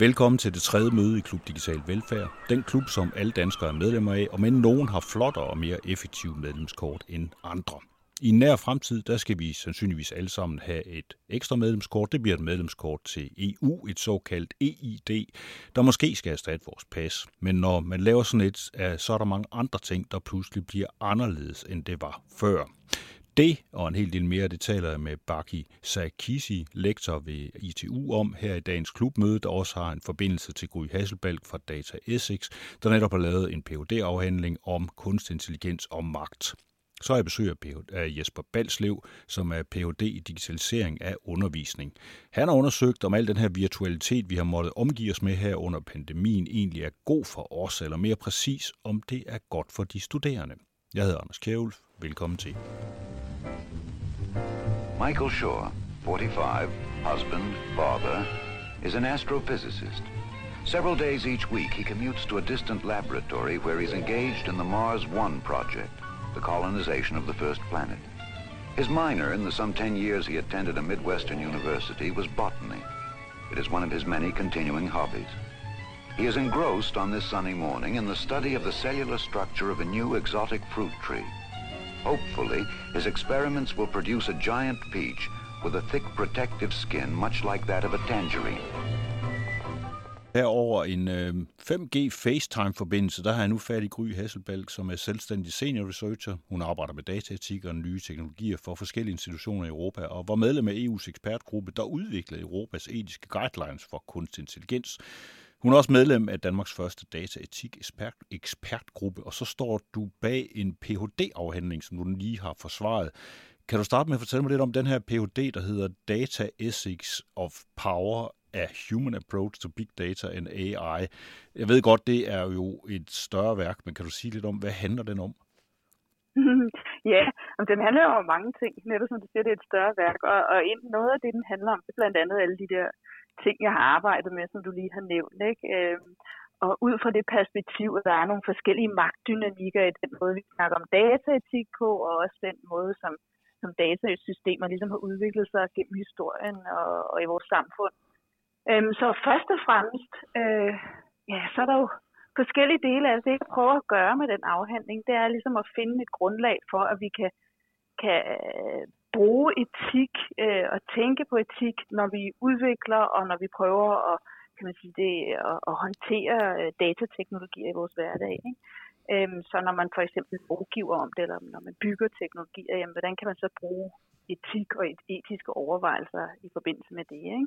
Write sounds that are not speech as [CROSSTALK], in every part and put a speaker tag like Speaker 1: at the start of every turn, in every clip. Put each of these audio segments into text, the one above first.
Speaker 1: Velkommen til det tredje møde i Klub Digital Velfærd. Den klub, som alle danskere er medlemmer af, og men nogen har flottere og mere effektive medlemskort end andre. I en nær fremtid, der skal vi sandsynligvis alle sammen have et ekstra medlemskort. Det bliver et medlemskort til EU, et såkaldt EID, der måske skal erstatte vores pas. Men når man laver sådan et, så er der mange andre ting, der pludselig bliver anderledes, end det var før. Det og en hel del mere, det taler jeg med Baki Sakisi, lektor ved ITU om her i dagens klubmøde, der også har en forbindelse til Gry Hasselbalg fra Data Essex, der netop har lavet en phd afhandling om kunstig intelligens og magt. Så er jeg besøg af Jesper Balslev, som er Ph.D. i digitalisering af undervisning. Han har undersøgt, om al den her virtualitet, vi har måttet omgive os med her under pandemien, egentlig er god for os, eller mere præcis, om det er godt for de studerende. Jeg hedder Anders Kjævl. Velkommen til.
Speaker 2: Michael Shaw, 45, husband, father, is an astrophysicist. Several days each week, he commutes to a distant laboratory where he's engaged in the Mars One project, the colonization of the first planet. His minor in the some 10 years he attended a Midwestern university was botany. It is one of his many continuing hobbies. He is engrossed on this sunny morning in the study of the cellular structure of a new exotic fruit tree. Hopefully, his experiments will produce a giant peach with a thick protective skin much like that of a tangerine.
Speaker 1: Her over en øh, 5G FaceTime-forbindelse, der har jeg nu fat i Gry Hasselbalg, som er selvstændig senior researcher. Hun arbejder med dataetik og nye teknologier for forskellige institutioner i Europa, og var medlem af EU's ekspertgruppe, der udviklede Europas etiske guidelines for kunstig intelligens. Hun er også medlem af Danmarks første dataetik ekspert, ekspertgruppe, og så står du bag en Ph.D.-afhandling, som du lige har forsvaret. Kan du starte med at fortælle mig lidt om den her Ph.D., der hedder Data Ethics of Power a Human Approach to Big Data and AI. Jeg ved godt, det er jo et større værk, men kan du sige lidt om, hvad handler den om? [LAUGHS]
Speaker 3: ja, og den handler jo om mange ting. Netop som du siger, det er et større værk, og, og noget af det, den handler om, det er blandt andet alle de der ting, jeg har arbejdet med, som du lige har nævnt. Ikke? Øhm, og ud fra det perspektiv, at der er nogle forskellige magtdynamikker i den måde, vi snakker om dataetik på, og også den måde, som, som datasystemer ligesom har udviklet sig gennem historien og, og i vores samfund. Øhm, så først og fremmest, øh, ja, så er der jo forskellige dele af det, jeg prøver at gøre med den afhandling, det er ligesom at finde et grundlag for, at vi kan, kan bruge etik øh, og tænke på etik, når vi udvikler og når vi prøver at, kan man sige det, at, at håndtere øh, datateknologier i vores hverdag. Ikke? Øhm, så når man for eksempel lovgiver om det, eller når man bygger teknologier, jamen, hvordan kan man så bruge etik og et etiske overvejelser i forbindelse med det? Ikke?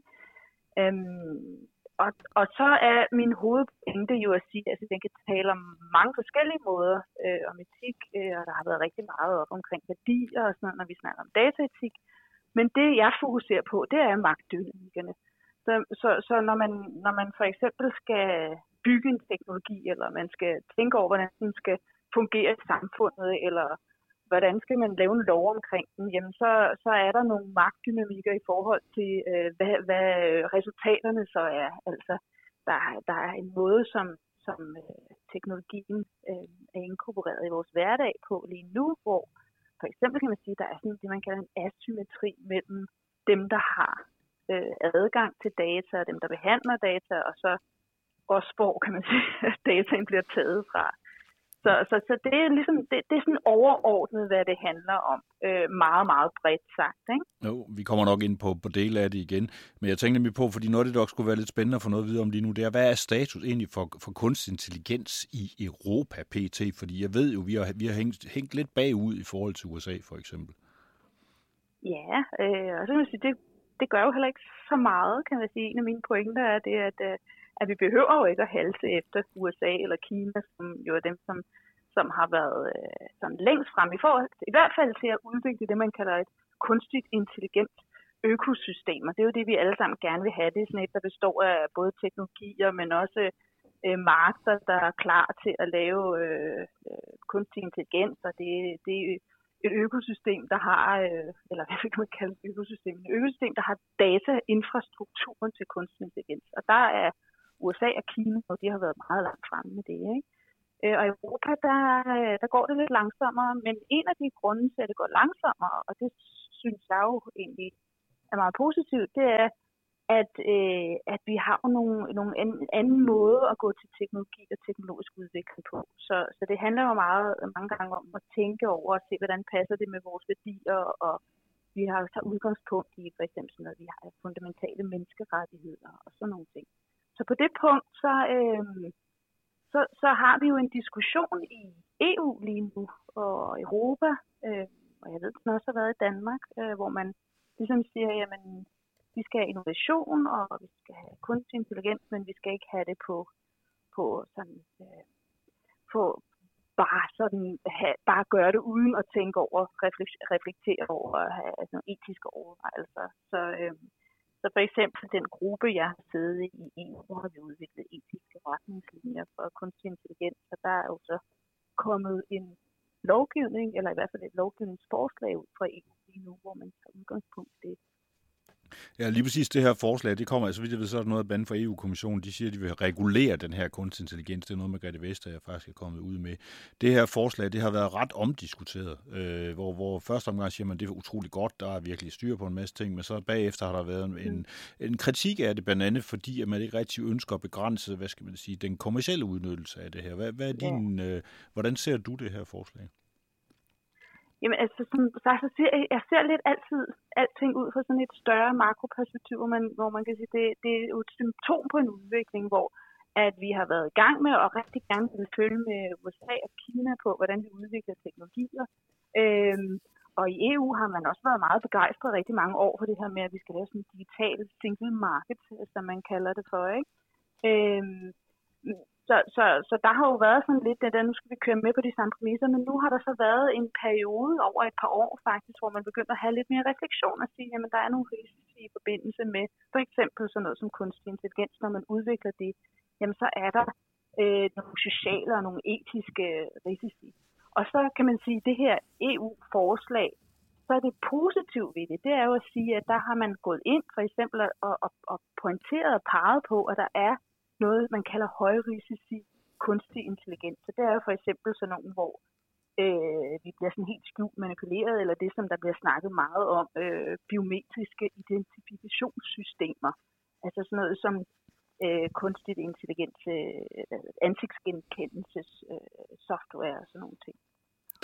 Speaker 3: Øhm, og, og så er min hovedpointe jo at sige, at altså, den kan tale om mange forskellige måder øh, om etik, øh, og der har været rigtig meget op omkring værdier og sådan noget, når vi snakker om dataetik. Men det, jeg fokuserer på, det er magtdynamikkerne. Så, så, så når, man, når man for eksempel skal bygge en teknologi, eller man skal tænke over, hvordan den skal fungere i samfundet, eller hvordan skal man lave en lov omkring den, jamen så, så er der nogle magtdynamikker i forhold til, øh, hvad, hvad resultaterne så er. Altså, der, der er en måde, som, som øh, teknologien øh, er inkorporeret i vores hverdag på lige nu, hvor for eksempel kan man sige, at der er sådan det, man kalder en asymmetri mellem dem, der har øh, adgang til data, og dem, der behandler data, og så også hvor, kan man sige, at [LAUGHS] dataen bliver taget fra. Så, så, så det er ligesom, det, det er sådan overordnet, hvad det handler om. Øh, meget, meget bredt sagt. Ikke?
Speaker 1: Jo, vi kommer nok ind på, på dele af det igen. Men jeg tænker nemlig på, fordi noget af det, der skulle være lidt spændende at få noget videre om lige nu, det er, hvad er status egentlig for, for kunstig intelligens i Europa PT? Fordi jeg ved jo, vi har, vi har hængt, hængt lidt bagud i forhold til USA for eksempel.
Speaker 3: Ja, øh, og så kan man sige, det, det gør jo heller ikke så meget, kan man sige. En af mine pointer er det, at øh, at vi behøver jo ikke at halse efter USA eller Kina, som jo er dem, som, som har været øh, sådan længst frem i forhold til, i hvert fald til at udvikle det, man kalder et kunstigt intelligent økosystem. Og det er jo det, vi alle sammen gerne vil have. Det er sådan et, der består af både teknologier, men også øh, markeder, der er klar til at lave øh, øh kunstig intelligens, og det, det er et økosystem, der har, øh, eller [LAUGHS] hvad kan man kalde et økosystem? Et økosystem, der har datainfrastrukturen til kunstig intelligens. Og der er USA og Kina, og de har været meget langt fremme med det. Ikke? Øh, og i Europa, der, øh, der går det lidt langsommere, men en af de grunde til, at det går langsommere, og det synes jeg jo egentlig er meget positivt, det er, at, øh, at vi har nogle, nogle anden, anden måde at gå til teknologi og teknologisk udvikling på. Så, så det handler jo meget mange gange om at tænke over og se, hvordan passer det med vores værdier, og vi har så udgangspunkt i for eksempel sådan noget, vi har fundamentale menneskerettigheder og sådan nogle ting. Så på det punkt, så, øh, så, så har vi jo en diskussion i EU lige nu, og Europa, øh, og jeg ved, den også har været i Danmark, øh, hvor man ligesom siger, jamen, vi skal have innovation, og vi skal have kunstig intelligens, men vi skal ikke have det på, på sådan, øh, på bare sådan, have, bare gøre det uden at tænke over, reflektere over have altså, nogle etiske overvejelser. Så, øh, så for eksempel den gruppe, jeg har siddet i i EU, har vi udviklet etiske retningslinjer for kunstig intelligens, og der er jo så kommet en lovgivning, eller i hvert fald et lovgivningsforslag ud fra EU lige nu, hvor man tager udgangspunkt i det.
Speaker 1: Ja, lige præcis det her forslag, det kommer, altså vidt jeg ved, så er der noget blandt fra EU-kommissionen, de siger, at de vil regulere den her kunstig intelligens. Det er noget, Margrethe Vestager faktisk er kommet ud med. Det her forslag, det har været ret omdiskuteret, øh, hvor, hvor første omgang siger man, det er utrolig godt, der er virkelig styr på en masse ting, men så bagefter har der været en, en, en kritik af det, blandt andet fordi, at man ikke rigtig ønsker at begrænse, hvad skal man sige, den kommercielle udnyttelse af det her. Hvad, hvad er din, øh, hvordan ser du det her forslag?
Speaker 3: Jamen altså, som sagt, så ser jeg, jeg ser lidt altid alting ud fra sådan et større makroperspektiv, hvor man, hvor man kan sige, det, det er jo et symptom på en udvikling, hvor at vi har været i gang med og rigtig gerne vil følge med USA og Kina på, hvordan vi udvikler teknologier. Øhm, og i EU har man også været meget begejstret rigtig mange år for det her med, at vi skal lave sådan en digital single market, som man kalder det for. Ikke? Øhm, så, så, så der har jo været sådan lidt, at nu skal vi køre med på de samme præmisser, men nu har der så været en periode over et par år faktisk, hvor man begynder at have lidt mere refleksion og sige, jamen der er nogle risici i forbindelse med for eksempel sådan noget som kunstig intelligens, når man udvikler det, jamen så er der øh, nogle sociale og nogle etiske risici. Og så kan man sige, at det her EU-forslag, så er det positivt ved det, det er jo at sige, at der har man gået ind for eksempel og, og, og pointeret og peget på, at der er noget, man kalder højrisici kunstig intelligens. Så det er jo for eksempel sådan nogle, hvor øh, vi bliver sådan helt skjult manipuleret, eller det, som der bliver snakket meget om, øh, biometriske identifikationssystemer. Altså sådan noget som øh, kunstig intelligens, øh, ansigtsgenkendelses øh, software og sådan nogle ting.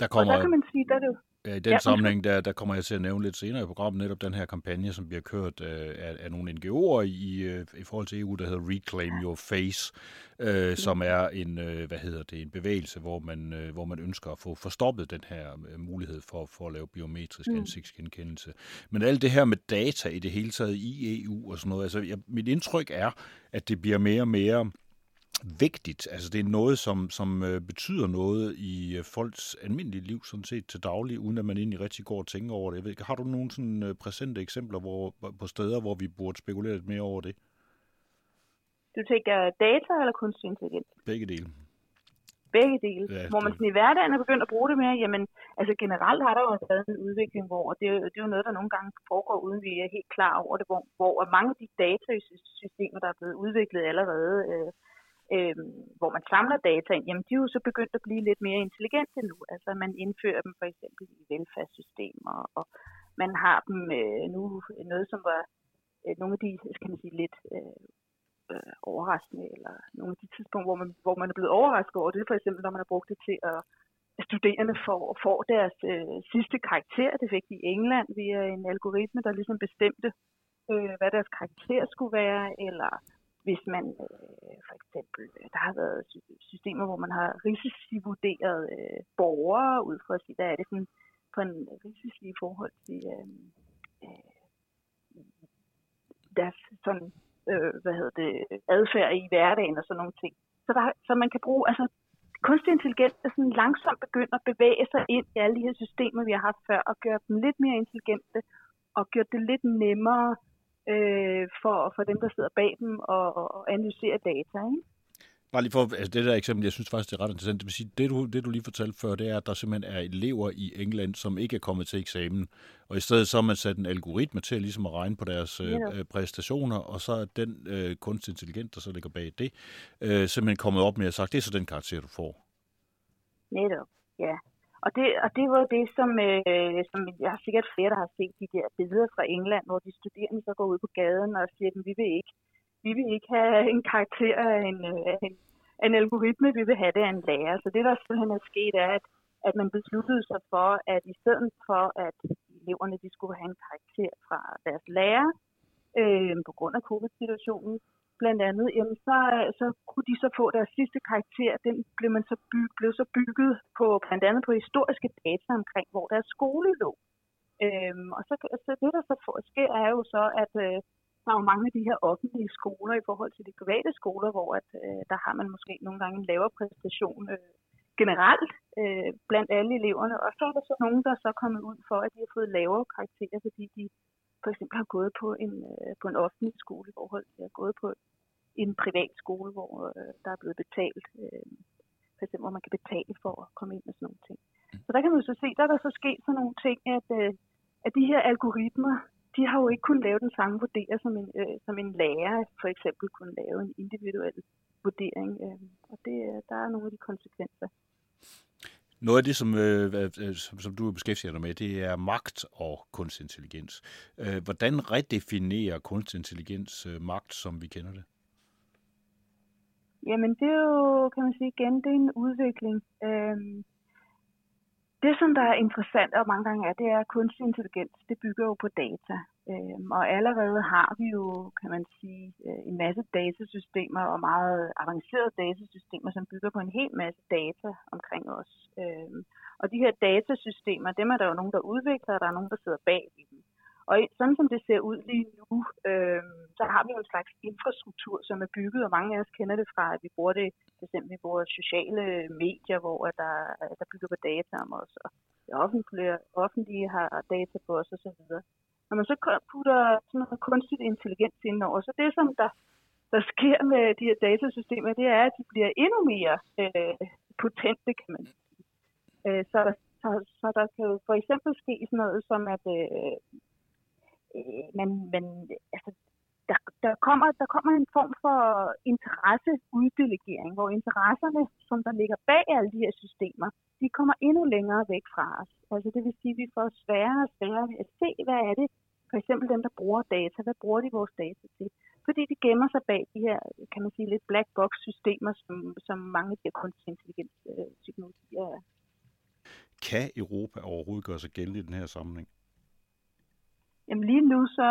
Speaker 1: Der kommer,
Speaker 3: og der kan man sige, der er det jo
Speaker 1: i den ja. sammenhæng, der, der kommer jeg til at nævne lidt senere i programmet, netop den her kampagne, som bliver kørt øh, af, af nogle NGO'er i, øh, i forhold til EU, der hedder Reclaim Your Face, øh, mm. som er en, øh, hvad hedder det, en bevægelse, hvor man, øh, hvor man ønsker at få forstoppet den her øh, mulighed for, for at lave biometrisk mm. ansigtsgenkendelse. Men alt det her med data i det hele taget i EU og sådan noget, altså jeg, mit indtryk er, at det bliver mere og mere vigtigt. Altså det er noget, som, som øh, betyder noget i øh, folks almindelige liv, sådan set til daglig, uden at man egentlig rigtig går og tænker over det. Jeg ved, har du nogle sådan øh, præsente eksempler hvor, på steder, hvor vi burde spekulere lidt mere over det?
Speaker 3: Du tænker data eller kunstig intelligens?
Speaker 1: Begge dele.
Speaker 3: Begge dele. Ja, hvor man sådan i hverdagen er begyndt at bruge det mere, jamen, altså generelt har der jo været en udvikling, hvor det, det er jo noget, der nogle gange foregår, uden vi er helt klar over det, hvor, hvor mange af de datasystemer, der er blevet udviklet allerede, øh, øh, hvor man samler data ind, jamen de er jo så begyndt at blive lidt mere intelligente nu. Altså man indfører dem for eksempel i velfærdssystemer, og man har dem øh, nu noget, som var øh, nogle af de, kan man sige, lidt øh, øh, overraskende, eller nogle af de tidspunkter, hvor man, hvor man er blevet overrasket over det, for eksempel når man har brugt det til at studerende får, får deres øh, sidste karakter. Det fik de i England via en algoritme, der ligesom bestemte, øh, hvad deres karakter skulle være, eller hvis man øh, for eksempel, øh, der har været systemer, hvor man har risici-vurderet øh, borgere ud fra at sige, hvad er det for en, for en risici i forhold til øh, øh, deres sådan, øh, hvad hedder det, adfærd i hverdagen og sådan nogle ting. Så, der, så man kan bruge, altså kunstig intelligens er sådan langsomt begyndt at bevæge sig ind i alle de her systemer, vi har haft før, og gøre dem lidt mere intelligente, og gøre det lidt nemmere øh, for, for dem, der sidder bag dem og, og analyserer data. Ikke?
Speaker 1: Bare lige for, altså det der eksempel, jeg synes faktisk, det er ret interessant. Det vil sige, det du, det du lige fortalte før, det er, at der simpelthen er elever i England, som ikke er kommet til eksamen. Og i stedet så har man sat en algoritme til ligesom at regne på deres øh, øh, præstationer, og så er den øh, kunstig intelligent, der så ligger bag det, øh, simpelthen kommet op med at sagt, det er så den karakter, du får.
Speaker 3: Netop, ja. Og det, og det var det, som, øh, som jeg har sikkert flere, der har set de der billeder fra England, hvor de studerende så går ud på gaden og siger, at vi vil ikke, vi vil ikke have [LAUGHS] en karakter af en, af en, en algoritme, vi vil have det af en lærer. Så det, der simpelthen er sket, er, at, at man besluttede sig for, at i stedet for, at eleverne de skulle have en karakter fra deres lærer, øh, på grund af covid-situationen, blandt andet, jamen så, øh, så kunne de så få deres sidste karakter. Den blev, man så bygget, blev så bygget på blandt andet på historiske data omkring, hvor deres skole lå. Øhm, og så, så det, der så for, sker, er jo så, at øh, der er jo mange af de her offentlige skoler i forhold til de private skoler, hvor at, øh, der har man måske nogle gange en lavere præstation øh, generelt øh, blandt alle eleverne. Og så er der så nogen, der er så kommet ud for, at de har fået lavere karakterer, fordi de for eksempel har gået på en, øh, på en offentlig skole i forhold til at gået på en privat skole, hvor øh, der er blevet betalt, øh, for eksempel hvor man kan betale for at komme ind med sådan nogle ting. Mm. Så der kan man så se, der er der så sket sådan nogle ting, at, øh, at de her algoritmer, de har jo ikke kunnet lave den samme vurdering, som en, øh, som en lærer for eksempel kunne lave en individuel vurdering. Øh, og det, der er nogle af de konsekvenser.
Speaker 1: Noget af det, som, øh, øh, som, som du beskæftiger dig med, det er magt og kunstig intelligens. Øh, hvordan redefinerer kunstig intelligens øh, magt, som vi kender det?
Speaker 3: Jamen, det er jo, kan man sige igen, det er en udvikling. Øhm, det, som der er interessant og mange gange er, det er, at kunstig intelligens, det bygger jo på data. Øhm, og allerede har vi jo, kan man sige, øh, en masse datasystemer og meget avancerede datasystemer, som bygger på en hel masse data omkring os. Øhm, og de her datasystemer, dem er der jo nogen, der udvikler, og der er nogen, der sidder bag i dem. Og sådan som det ser ud lige nu, øh, så har vi jo en slags infrastruktur, som er bygget, og mange af os kender det fra, at vi bruger det f.eks. vi i vores sociale øh, medier, hvor der, der bygger på data om os, og det offentlige, offentlige har data på os osv. Når man så putter sådan noget kunstigt intelligens ind over, så det som der, der sker med de her datasystemer, det er, at de bliver endnu mere øh, potente, kan man sige. Øh, så, der, så, så der kan jo for eksempel ske sådan noget som, at øh, øh, men, men altså, der, der, kommer, der kommer en form for interesseuddelegering, hvor interesserne, som der ligger bag alle de her systemer, de kommer endnu længere væk fra os. Altså det vil sige, at vi får sværere og sværere at se, hvad er det, for eksempel dem, der bruger data, hvad bruger de vores data til? Fordi de gemmer sig bag de her, kan man sige, lidt black box systemer, som, som mange af de her kunstig intelligens øh, teknologier er.
Speaker 1: Kan Europa overhovedet gøre sig gældende i den her sammenhæng?
Speaker 3: Jamen lige nu så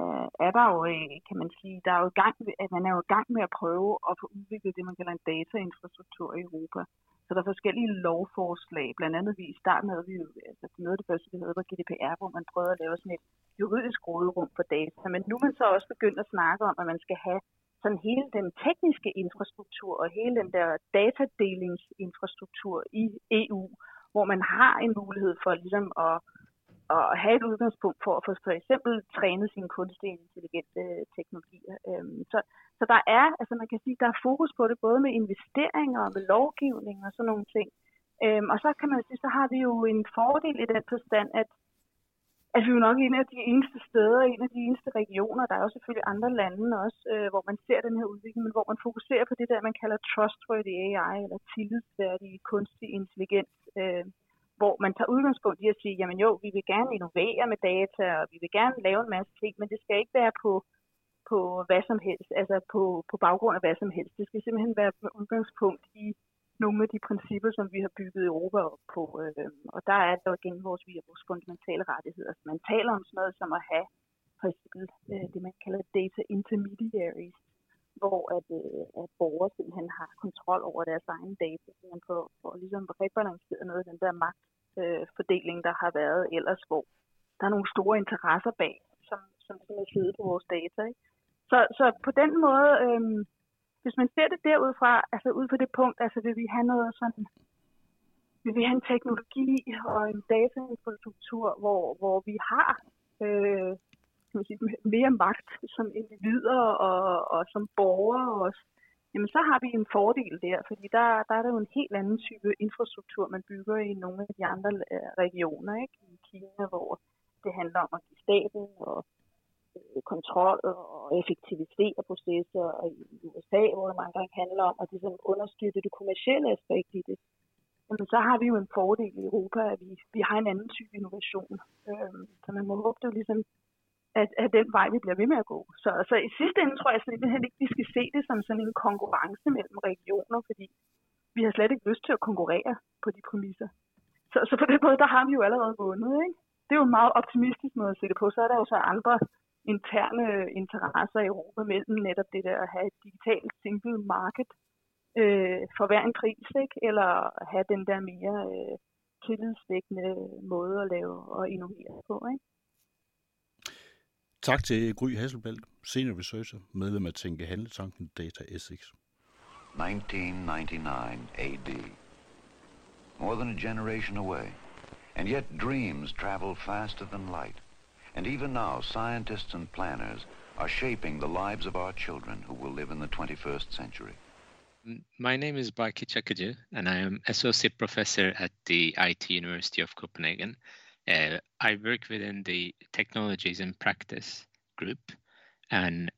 Speaker 3: øh, er der jo, øh, kan man sige, der er jo gang, at man er jo i gang med at prøve at få udviklet det, man kalder en datainfrastruktur i Europa. Så der er forskellige lovforslag. Blandt andet vi i starten havde vi jo, altså noget af det første, vi havde, var GDPR, hvor man prøvede at lave sådan et juridisk råderum for data. Men nu er man så også begyndt at snakke om, at man skal have sådan hele den tekniske infrastruktur og hele den der datadelingsinfrastruktur i EU, hvor man har en mulighed for ligesom at at have et udgangspunkt for at få for eksempel trænet sine kunstige intelligente øh, teknologier. Øhm, så, så der er, altså man kan sige, der er fokus på det både med investeringer og med lovgivning og sådan nogle ting. Øhm, og så kan man sige, så har vi jo en fordel i den forstand, at, at vi er jo nok en af de eneste steder, en af de eneste regioner, der er jo selvfølgelig andre lande også, øh, hvor man ser den her udvikling, men hvor man fokuserer på det der, man kalder trustworthy AI, eller tillidsværdig kunstig intelligens. Øh, hvor man tager udgangspunkt i at sige, jamen jo, vi vil gerne innovere med data, og vi vil gerne lave en masse ting, men det skal ikke være på, på hvad som helst, altså på, på baggrund af hvad som helst. Det skal simpelthen være med udgangspunkt i nogle af de principper, som vi har bygget Europa op på. Øh, og der er der igen vores, via vores fundamentale rettigheder. Så man taler om sådan noget som at have for eksempel øh, det, man kalder data intermediaries, hvor at, øh, at borgere simpelthen har kontrol over deres egen data, så man får, får ligesom rebalanceret noget af den der magtfordeling, øh, der har været ellers, hvor der er nogle store interesser bag, som, som, som er siddet på vores data. Ikke? Så, så på den måde, øh, hvis man ser det derudfra, altså ud på det punkt, altså vil vi have noget sådan, vil vi have en teknologi og en datainfrastruktur, hvor, hvor vi har øh, kan man sige, mere magt som individer og, og som borgere også, jamen så har vi en fordel der, fordi der, der er der jo en helt anden type infrastruktur, man bygger i nogle af de andre øh, regioner, ikke? I Kina, hvor det handler om at give staten og øh, kontrol og effektivisere processer, og i USA, hvor det mange gange handler om at ligesom understøtte det kommercielle aspekt i det. jamen, så har vi jo en fordel i Europa, at vi, vi har en anden type innovation. Øhm, så man må håbe, det er ligesom, at, at den vej, vi bliver ved med at gå. Så, så i sidste ende tror jeg simpelthen ikke, vi skal se det som sådan en konkurrence mellem regioner, fordi vi har slet ikke lyst til at konkurrere på de præmisser. Så, så på den måde, der har vi jo allerede vundet. Ikke? Det er jo en meget optimistisk måde at se det på. Så er der jo så andre interne interesser i Europa mellem netop det der at have et digitalt single market øh, for hver en pris, ikke? eller have den der mere øh, tillidsvækkende måde at lave og innovere på. Ikke?
Speaker 1: Tak til Gry Hasselbalg, senior researcher, medlem af Tænke Handletanken Data SX.
Speaker 2: 1999 AD. More than a generation away. And yet dreams travel faster than light. And even now, scientists and planners are shaping the lives of our children who will live in the 21st century.
Speaker 4: My name is Barki Chakaju, and I am associate professor at the IT University of Copenhagen. Uh, I work within the Technologies and Practice group, and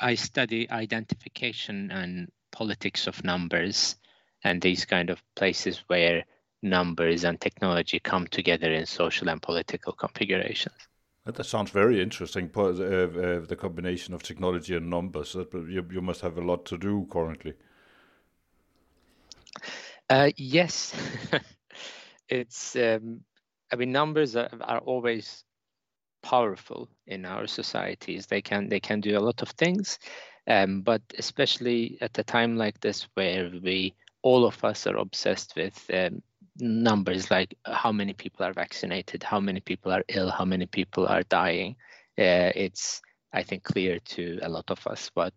Speaker 4: I study identification and politics of numbers and these kind of places where numbers and technology come together in social and political configurations.
Speaker 1: That sounds very interesting. Uh, uh, the combination of technology and numbers. You, you must have a lot to do currently.
Speaker 4: Uh, yes, [LAUGHS] it's. Um, I mean, numbers are, are always powerful in our societies. They can they can do a lot of things, um, but especially at a time like this where we all of us are obsessed with um, numbers like how many people are vaccinated, how many people are ill, how many people are dying. Uh, it's I think clear to a lot of us what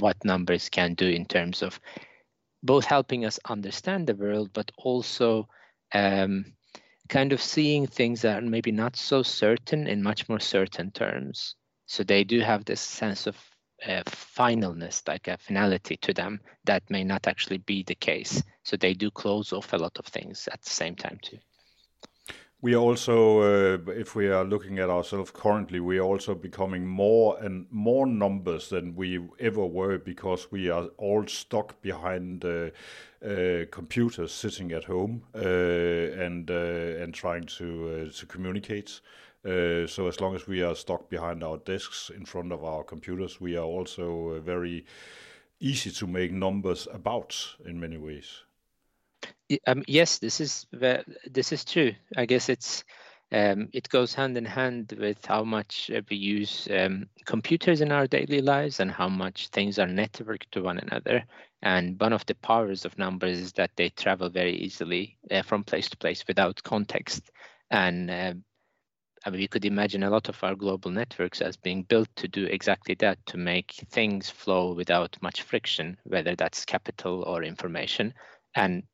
Speaker 4: what numbers can do in terms of both helping us understand the world, but also um, kind of seeing things that are maybe not so certain in much more certain terms. So they do have this sense of uh, finalness, like a finality to them that may not actually be the case. So they do close off a lot of things at the same time too.
Speaker 1: We are also, uh, if we are looking at ourselves currently, we are also becoming more and more numbers than we ever were because we are all stuck behind uh, uh, computers, sitting at home and and trying to to communicate. Uh, so as long as we are stuck behind our desks in front of our computers, we are also uh, very easy to make numbers about in many ways.
Speaker 4: Um, yes, this is this is true. I guess it's um, it goes hand in hand with how much we use um, computers in our daily lives and how much things are networked to one another. And one of the powers of numbers is that they travel very easily uh, from place to place without context. And uh, I mean, we could imagine a lot of our global networks as being built to do exactly that, to make things flow without much friction, whether that's capital or information. And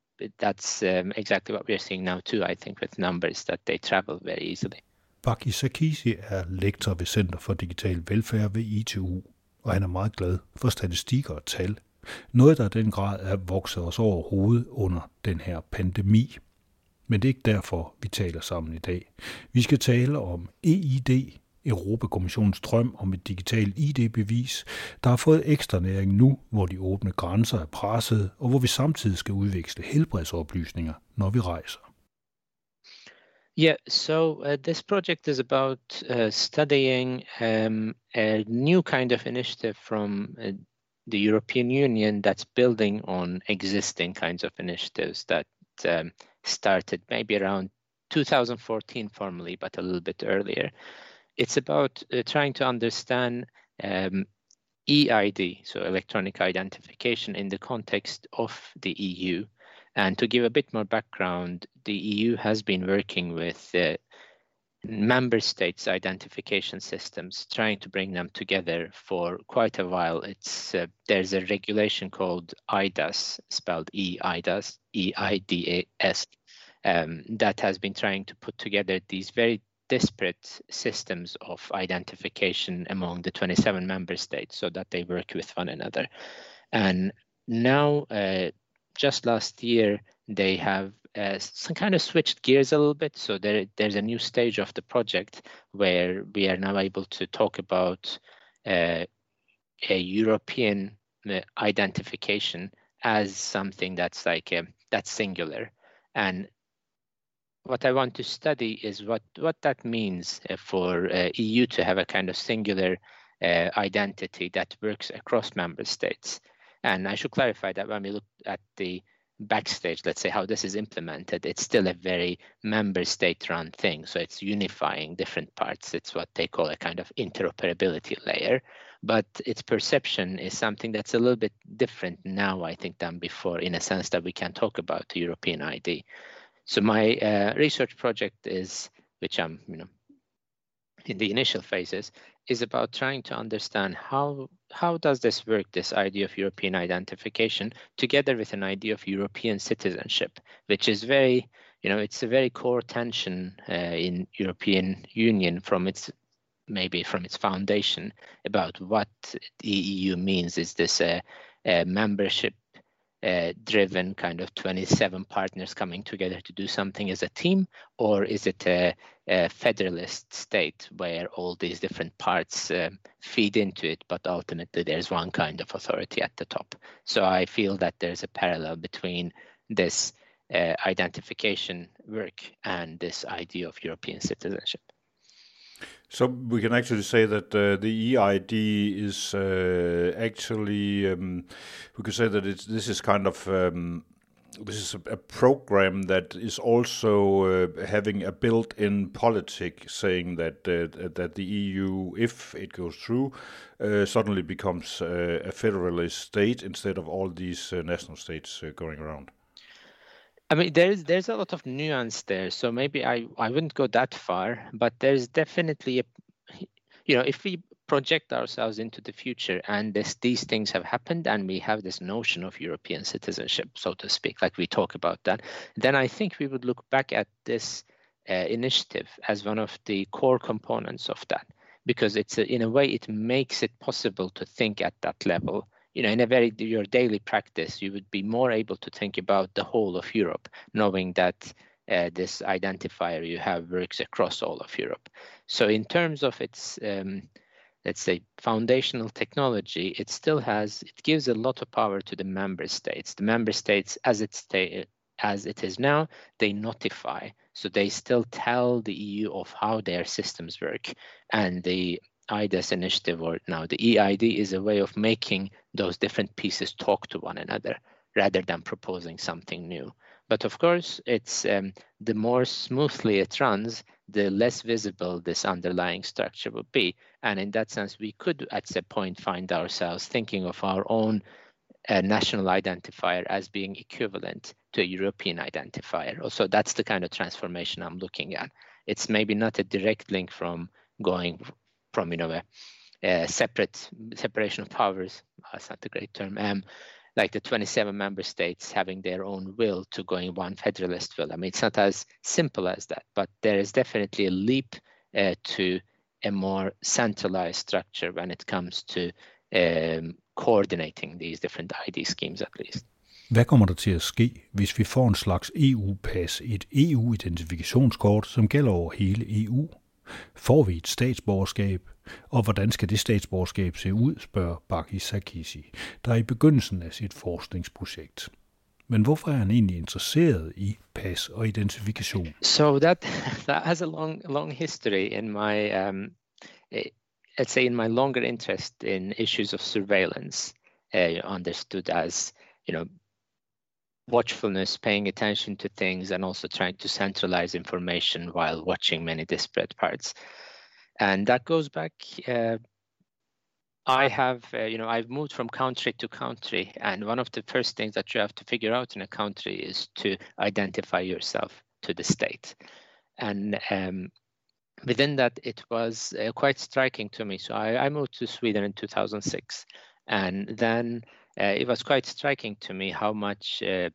Speaker 4: that's um, exactly what we're seeing now too, I think, with numbers, that they travel very easily.
Speaker 1: Baki Sakisi er lektor ved Center for Digital Velfærd ved ITU, og han er meget glad for statistikker og tal. Noget, der i den grad er vokset os over hovedet under den her pandemi. Men det er ikke derfor, vi taler sammen i dag. Vi skal tale om EID, Europakommissionens drøm om et digitalt ID-bevis, der har fået ekstra næring nu, hvor de åbne grænser er presset, og hvor vi samtidig skal udveksle helbredsoplysninger, når vi rejser.
Speaker 4: Yeah, so uh, this project is about uh, studying um, a new kind of initiative from uh, the European Union that's building on existing kinds of initiatives that um, started maybe around 2014 formally, but a little bit earlier. It's about uh, trying to understand um, EID, so electronic identification, in the context of the EU. And to give a bit more background, the EU has been working with uh, member states' identification systems, trying to bring them together for quite a while. It's uh, there's a regulation called IDAS, spelled E IDAS, E I D A S, um, that has been trying to put together these very disparate systems of identification among the 27 member states so that they work with one another. And now, uh, just last year, they have uh, some kind of switched gears a little bit. So there, there's a new stage of the project where we are now able to talk about uh, a European uh, identification as something that's like a that's singular. And what I want to study is what, what that means uh, for uh, EU to have a kind of singular uh, identity that works across member states. And I should clarify that when we look at the backstage, let's say how this is implemented, it's still a very member state run thing. So it's unifying different parts. It's what they call a kind of interoperability layer. But its perception is something that's a little bit different now, I think, than before, in a sense that we can talk about the European ID. So my uh, research project is, which I'm, you know, in the initial phases, is about trying to understand how how does this work, this idea of European identification, together with an idea of European citizenship, which is very, you know, it's a very core tension uh, in European Union from its maybe from its foundation about what the EU means. Is this a, a membership uh, driven kind of 27 partners coming together to do something as a team, or is it a, a federalist state where all these different parts uh, feed into it, but ultimately there's one kind of authority at the top? So I feel that there's a parallel between this uh, identification work and this idea of European citizenship.
Speaker 1: So we can actually say that uh, the EID is uh, actually um, we could say that it's this is kind of um, this is a, a, program that is also uh, having a built-in politic, saying that uh, that the EU, if it goes through, uh, suddenly becomes uh, a federalist state instead of all these national states going around.
Speaker 4: I mean, there's there's a lot of nuance there, so maybe I I wouldn't go that far, but there's definitely a, you know, if we project ourselves into the future and this these things have happened and we have this notion of European citizenship, so to speak, like we talk about that, then I think we would look back at this uh, initiative as one of the core components of that, because it's a, in a way it makes it possible to think at that level you know, in a very your daily practice, you would be more able to think about the whole of Europe, knowing that uh, this identifier you have works across all of Europe. So, in terms of its, um, let's say, foundational technology, it still has it gives a lot of power to the member states. The member states, as it's as it is now, they notify. So they still tell the EU of how their systems work, and the EIDAS initiative or now the EID is a way of making those different pieces talk to one another rather than proposing something new. But of course, it's um, the more smoothly it runs, the less visible this underlying structure would be. And in that sense, we could at some point find ourselves thinking of our own uh, national identifier as being equivalent to a European identifier. Also, that's the kind of transformation I'm looking at. It's maybe not a direct link from going from you know a, a separate separation of powers. That's not a great term. Um, like the 27 member states having their own will to going one federalist will. I mean, it's not as simple as that, but there is definitely a leap uh, to a more centralized structure when it comes to um, coordinating these different ID schemes at least.
Speaker 1: Hvad kommer der til at ske, hvis vi får en slags EU-pas, et EU-identifikationskort, som gælder over hele EU? Får vi et statsborgerskab? Og hvordan skal det statsborgerskab se ud, spørger Baki Sakisi, der er i begyndelsen af sit forskningsprojekt. Men hvorfor er han egentlig interesseret i pas og identifikation?
Speaker 4: So that [LAUGHS] that has a long long history in my um, eh, let's say in my longer interest in issues of surveillance, uh, understood as you know watchfulness, paying attention to things, and also trying to centralize information while watching many disparate parts. And that goes back. Uh, I have, uh, you know, I've moved from country to country, and one of the first things that you have to figure out in a country is to identify yourself to the state. And um, within that, it was uh, quite striking to me. So I, I, moved to Sweden in 2006, and then uh, it was quite striking to me how much uh,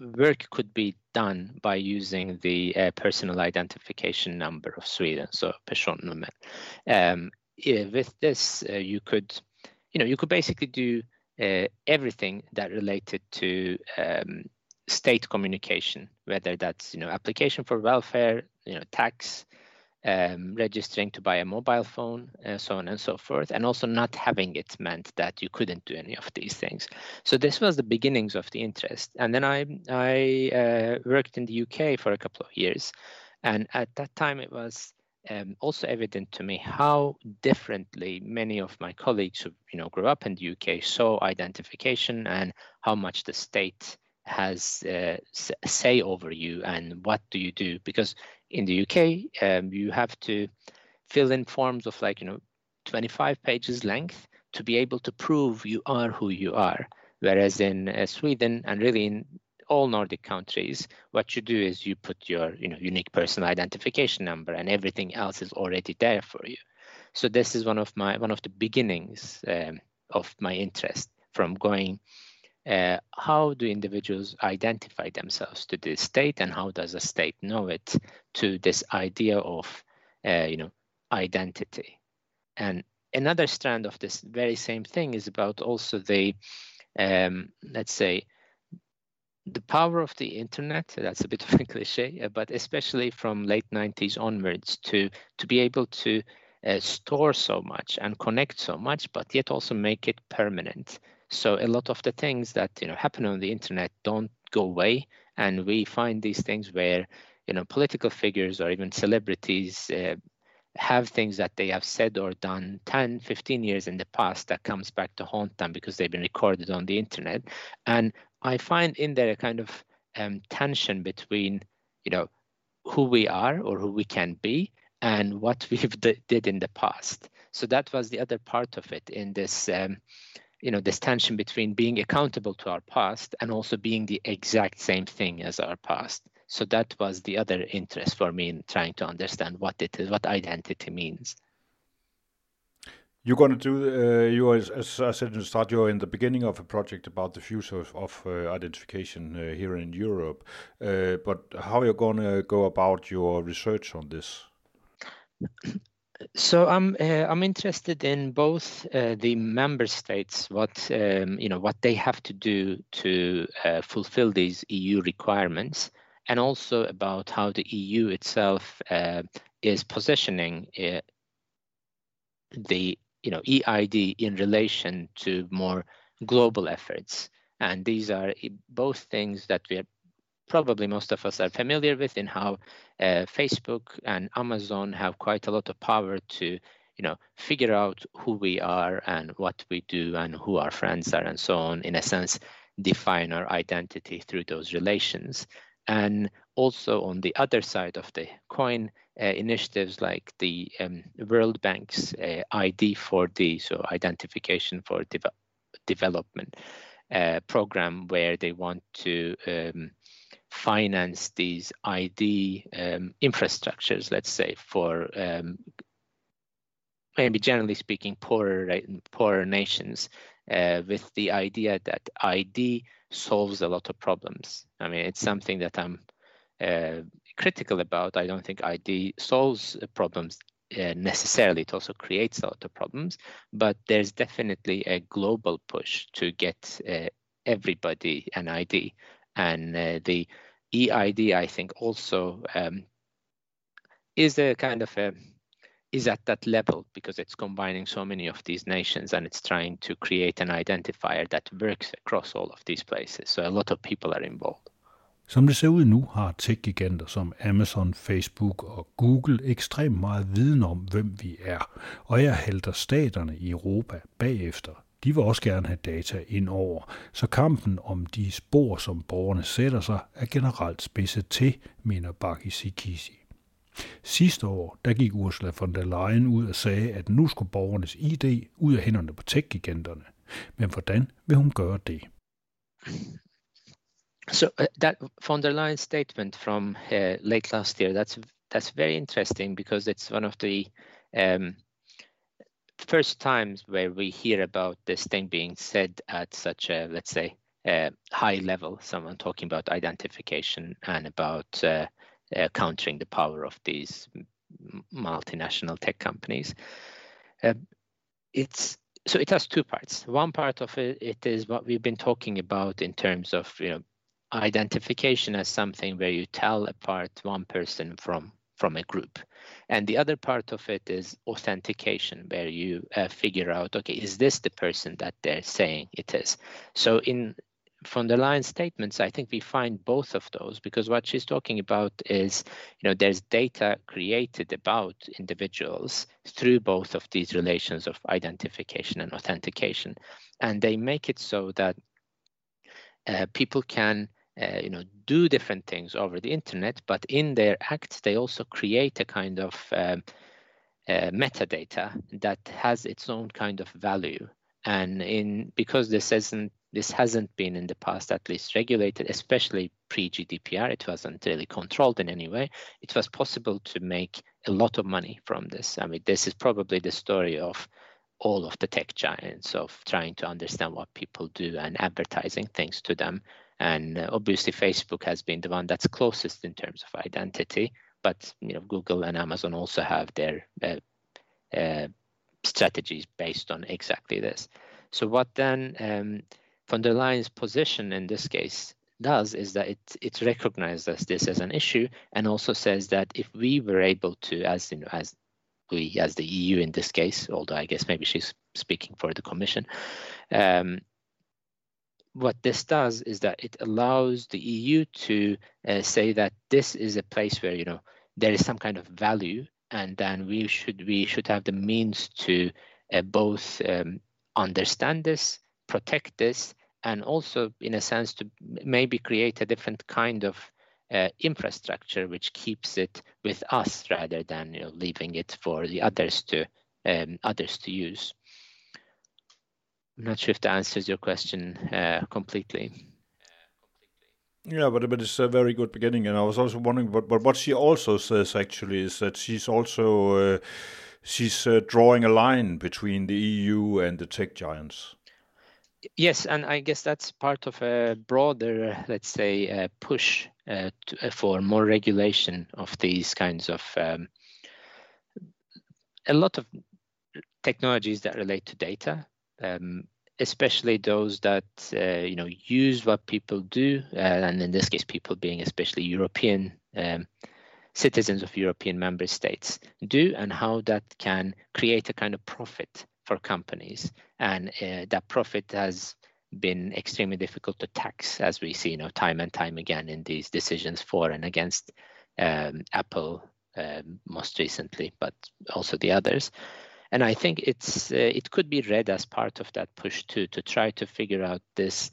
Speaker 4: work could be done by using the uh, personal identification number of Sweden, so personnummer. Um, with this, uh, you could, you know, you could basically do uh, everything that related to um, state communication, whether that's you know application for welfare, you know, tax, um, registering to buy a mobile phone, and so on and so forth, and also not having it meant that you couldn't do any of these things. So this was the beginnings of the interest, and then I I uh, worked in the UK for a couple of years, and at that time it was um, also evident to me how differently many of my colleagues who you know grew up in the UK saw identification and how much the state has uh, say over you and what do you do. Because in the UK um, you have to fill in forms of like you know 25 pages length to be able to prove you are who you are. Whereas in uh, Sweden and really in all Nordic countries what you do is you put your you know unique personal identification number and everything else is already there for you. So this is one of my one of the beginnings um, of my interest from going uh, how do individuals identify themselves to the state and how does a state know it to this idea of uh, you know identity? And another strand of this very same thing is about also the um, let's say the power of the internet. That's a bit of a [LAUGHS] cliche uh, but especially from late 90s onwards to to be able to uh, store so much and connect so much but yet also make it permanent so a lot of the things that you know happen on the internet don't go away, and we find these things where you know political figures or even celebrities uh, have things that they have said or done 10 15 years in the past that comes back to haunt them because they've been recorded on the internet. And i find in there a kind of um, tension between you know who we are or who we can be and what [LAUGHS] we've d- did in the past. So that was the other part of it in this um, you know this tension between being accountable to our past and also being the exact same thing as our past so that was the other interest for me in trying to understand what it is what identity means
Speaker 1: you're going to do, uh, you as, as, I said in the start, you're in the beginning of a project about the future of, of uh, identification uh, here in Europe. Uh, but how are you going to go about your research on this? [CLEARS THROAT]
Speaker 4: so I'm uh, I'm interested in both uh, the member states, what um, you know, what they have to do to uh, fulfill these EU requirements, and also about how the EU itself uh, is positioning uh, the you know EID in relation to more global efforts. And these are both things that we are probably most of us are familiar with in how uh, Facebook and Amazon have quite a lot of power to you know figure out who we are and what we do and who our friends are and so on in a sense define our identity through those relations. And also on the other side of the coin uh, initiatives like the um, world bank's uh, id for the so identification for de- development uh, program where they want to um, finance these ID um, infrastructures, let's say, for um, maybe generally speaking, poorer poorer nations, uh, with the idea that ID solves a lot of problems. I mean, it's something that I'm uh, critical about. I don't think ID solves problems uh, necessarily. It also creates a lot of problems, but there's definitely a global push to get uh, everybody an ID and uh, the EID, I think, also um, is a kind of a is at that level because it's combining so many of these nations and it's trying to create an identifier that works across all of these places. So a lot of people are involved.
Speaker 1: Som det ser ud nu, har tech-giganter som Amazon, Facebook og Google ekstremt meget viden om, hvem vi er, og jeg halter staterne i Europa bagefter de vil også gerne have data ind over, så kampen om de spor, som borgerne sætter sig, er generelt spidset til, mener Baki Sikisi. Sidste år der gik Ursula von der Leyen ud og sagde, at nu skulle borgernes ID ud af hænderne på tech-giganterne. Men hvordan vil hun gøre det?
Speaker 4: So uh, that von der Leyen statement from uh, late last year, that's that's very interesting because it's one of the um, first times where we hear about this thing being said at such a, let's say, high level, someone talking about identification and about uh, uh, countering the power of these multinational tech companies. Uh, it's so it has two parts. One part of it, it is what we've been talking about in terms of you know identification as something where you tell apart one person from from a group. And the other part of it is authentication, where you uh, figure out, okay, is this the person that they're saying it is? So in von der Leyen statements, I think we find both of those because what she's talking about is, you know, there's data created about individuals through both of these relations of identification and authentication. And they make it so that uh, people can uh, you know do different things over the internet but in their acts they also create a kind of um, uh, metadata that has its own kind of value. And in because this isn't this hasn't been in the past at least regulated especially pre-gdpr it wasn't really controlled in any way it was possible to make a lot of money from this. I mean this is probably the story of all of the tech giants of trying to understand what people do and advertising things to them and uh, obviously facebook has been the one that's closest in terms of identity but you know google and amazon also have their uh, uh, strategies based on exactly this. So what then um, von der Leyen's position in this case does is that it it recognizes this as an issue and also says that if we were able to as you know as we as the EU in this case although I guess maybe she's speaking for the commission um, what this does is that it allows the EU to uh, say that this is a place where you know there is some kind of value, and then we should we should have the means to uh, both um, understand this, protect this, and also, in a sense, to maybe create a different kind of uh, infrastructure which keeps it with us rather than you know, leaving it for the others to um, others to use. I'm not sure if that answers your question uh, completely.
Speaker 1: Yeah, but but it's a very good beginning, and I was also wondering, but but what she also says actually is that she's also uh, she's uh, drawing a line between the EU and the tech giants.
Speaker 4: Yes, and I guess that's part of a broader, let's say, uh, push uh, to, uh, for more regulation of these kinds of um, a lot of technologies that relate to data um, especially those that uh, you know use what people do, uh, and in this case, people being especially European um, citizens of European member states do, and how that can create a kind of profit for companies, and uh, that profit has been extremely difficult to tax, as we see, you know, time and time again in these decisions for and against um, Apple, um, most recently, but also the others and I think it's uh, it could be read as part of that push too to try to figure out this,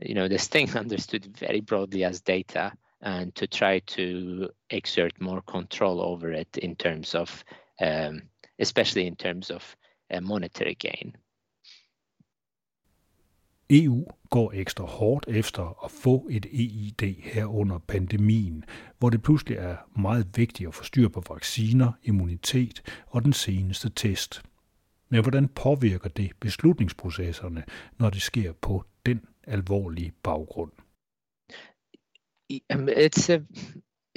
Speaker 4: you know, this thing [LAUGHS] understood very broadly as data and to try to exert more control over it in terms of, um, especially in terms of uh, monetary gain.
Speaker 1: EU går ekstra hårdt efter at få et EID her under pandemien, hvor det pludselig er meget vigtigt at få styr på vacciner, immunitet og den seneste test. Men hvordan påvirker det beslutningsprocesserne, når det sker på den alvorlige baggrund?
Speaker 4: Um, it's a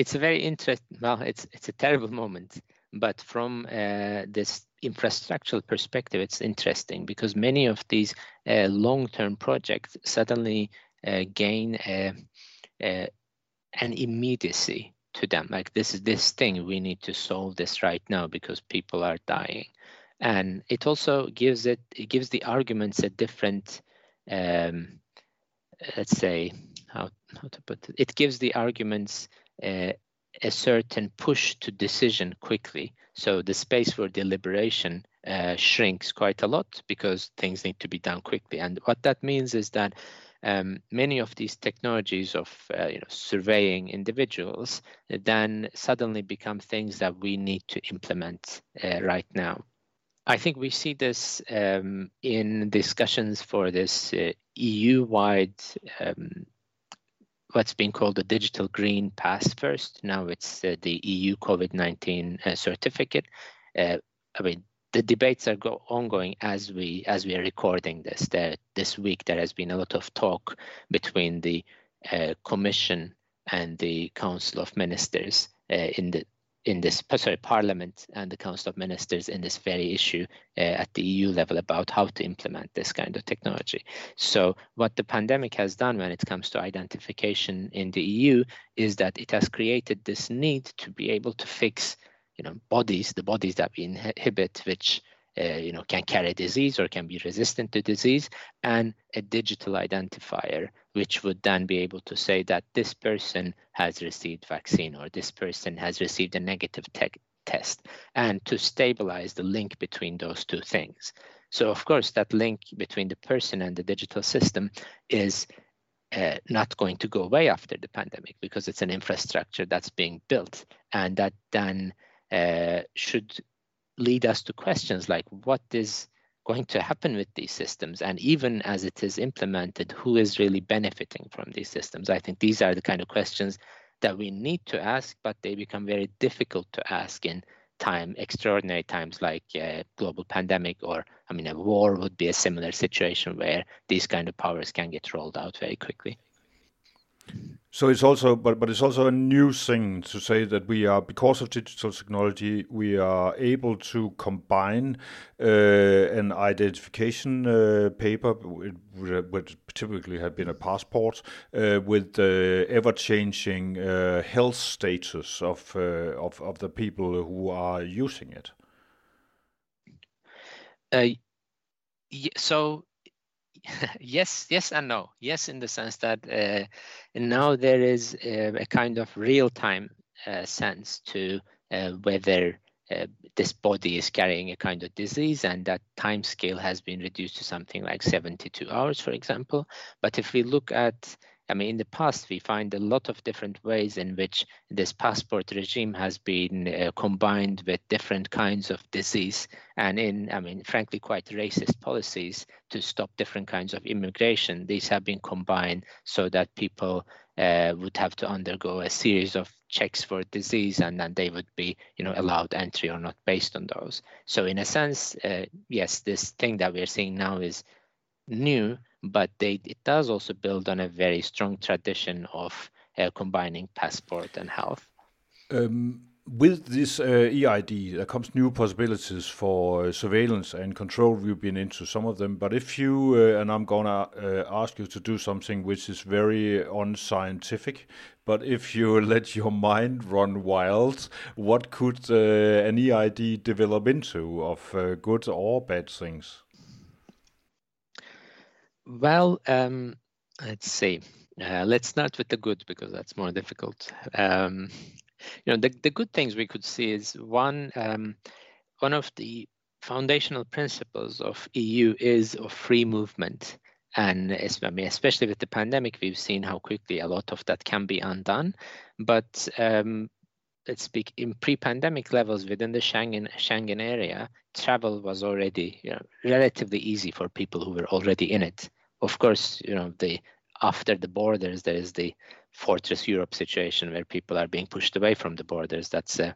Speaker 4: it's a very interesting well it's it's a terrible moment but from uh, this infrastructural perspective, it's interesting because many of these uh, long-term projects suddenly uh, gain a, a, an immediacy to them. Like this is this thing we need to solve this right now because people are dying, and it also gives it it gives the arguments a different, um, let's say how how to put it. It gives the arguments. Uh, a certain push to decision quickly. So the space for deliberation uh, shrinks quite a lot because things need to be done quickly. And what that means is that um, many of these technologies of uh, you know, surveying individuals then suddenly become things that we need to implement uh, right now. I think we see this um, in discussions for this uh, EU-wide um, what's been called the digital green pass first. Now it's uh, the EU COVID-19 uh, certificate. Uh, I mean, the debates are go- ongoing as we as we are recording this. There, this week there has been a lot of talk between the uh, Commission and the Council of Ministers uh, in the in this [LAUGHS] sorry parliament and the council of ministers in this very issue uh, at the eu level about how to implement this kind of technology. So what the pandemic has done when it comes to identification in the eu is that it has created this need to be able to fix you know bodies the bodies that we inhibit which uh, you know, can carry disease or can be resistant to disease, and a digital identifier, which would then be able to say that this person has received vaccine or this person has received a negative te- test, and to stabilize the link between those two things. So, of course, that link between the person and the digital system is uh, not going to go away after the pandemic because it's an infrastructure that's being built and that then uh, should lead us to questions like what is going to happen with these systems and even as it is implemented who is really benefiting from these systems? I think these are the kind of questions that we need to ask but they become very difficult to ask in time extraordinary times like a global pandemic or i mean a war would be a similar situation where these kind of powers can get rolled out very quickly
Speaker 1: so it's also, but but it's also a new thing to say that we are because of digital technology, we are able to combine uh, an identification uh, paper, which typically have been a passport, uh, with the ever-changing uh, health status of, uh, of of the people who are using it.
Speaker 4: Uh, so [LAUGHS] yes, yes, and no. Yes, in the sense that uh, now there is a, a kind of real-time uh, sense to uh, whether uh, this body is carrying a kind of disease, and that time scale has been reduced to something like 72 hours, for example. But if we look at I mean, in the past, we find a lot of different ways in which this passport regime has been uh, combined with different kinds of disease and in, I mean, frankly, quite racist policies to stop different kinds of immigration. These have been combined so that people uh, would have to undergo a series of checks for disease and then they would be, you know, allowed entry or not based on those. So in a sense, uh, yes, this thing that we're seeing now is new, but they, it does also build on a very strong tradition of uh, combining passport and health.
Speaker 1: Um, with this uh, EID, there comes new possibilities for uh, surveillance and control. We've been into some of them, but if you uh, and I'm gonna uh, ask you to do something which is very unscientific, but if you [LAUGHS] let your mind run wild, what could uh, an EID develop into of uh, good or bad things?
Speaker 4: Well, um, let's see. Uh, let's start with the good because that's more difficult. Um, you know, the, the good things we could see is one, um, one of the foundational principles of EU is of free movement. And especially with the pandemic, we've seen how quickly a lot of that can be undone. But um, let's speak in pre-pandemic levels within the Schengen Schengen area, travel was already you know, relatively easy for people who were already in it. Of course, you know the after the borders there is the fortress Europe situation where people are being pushed away from the borders. That's a,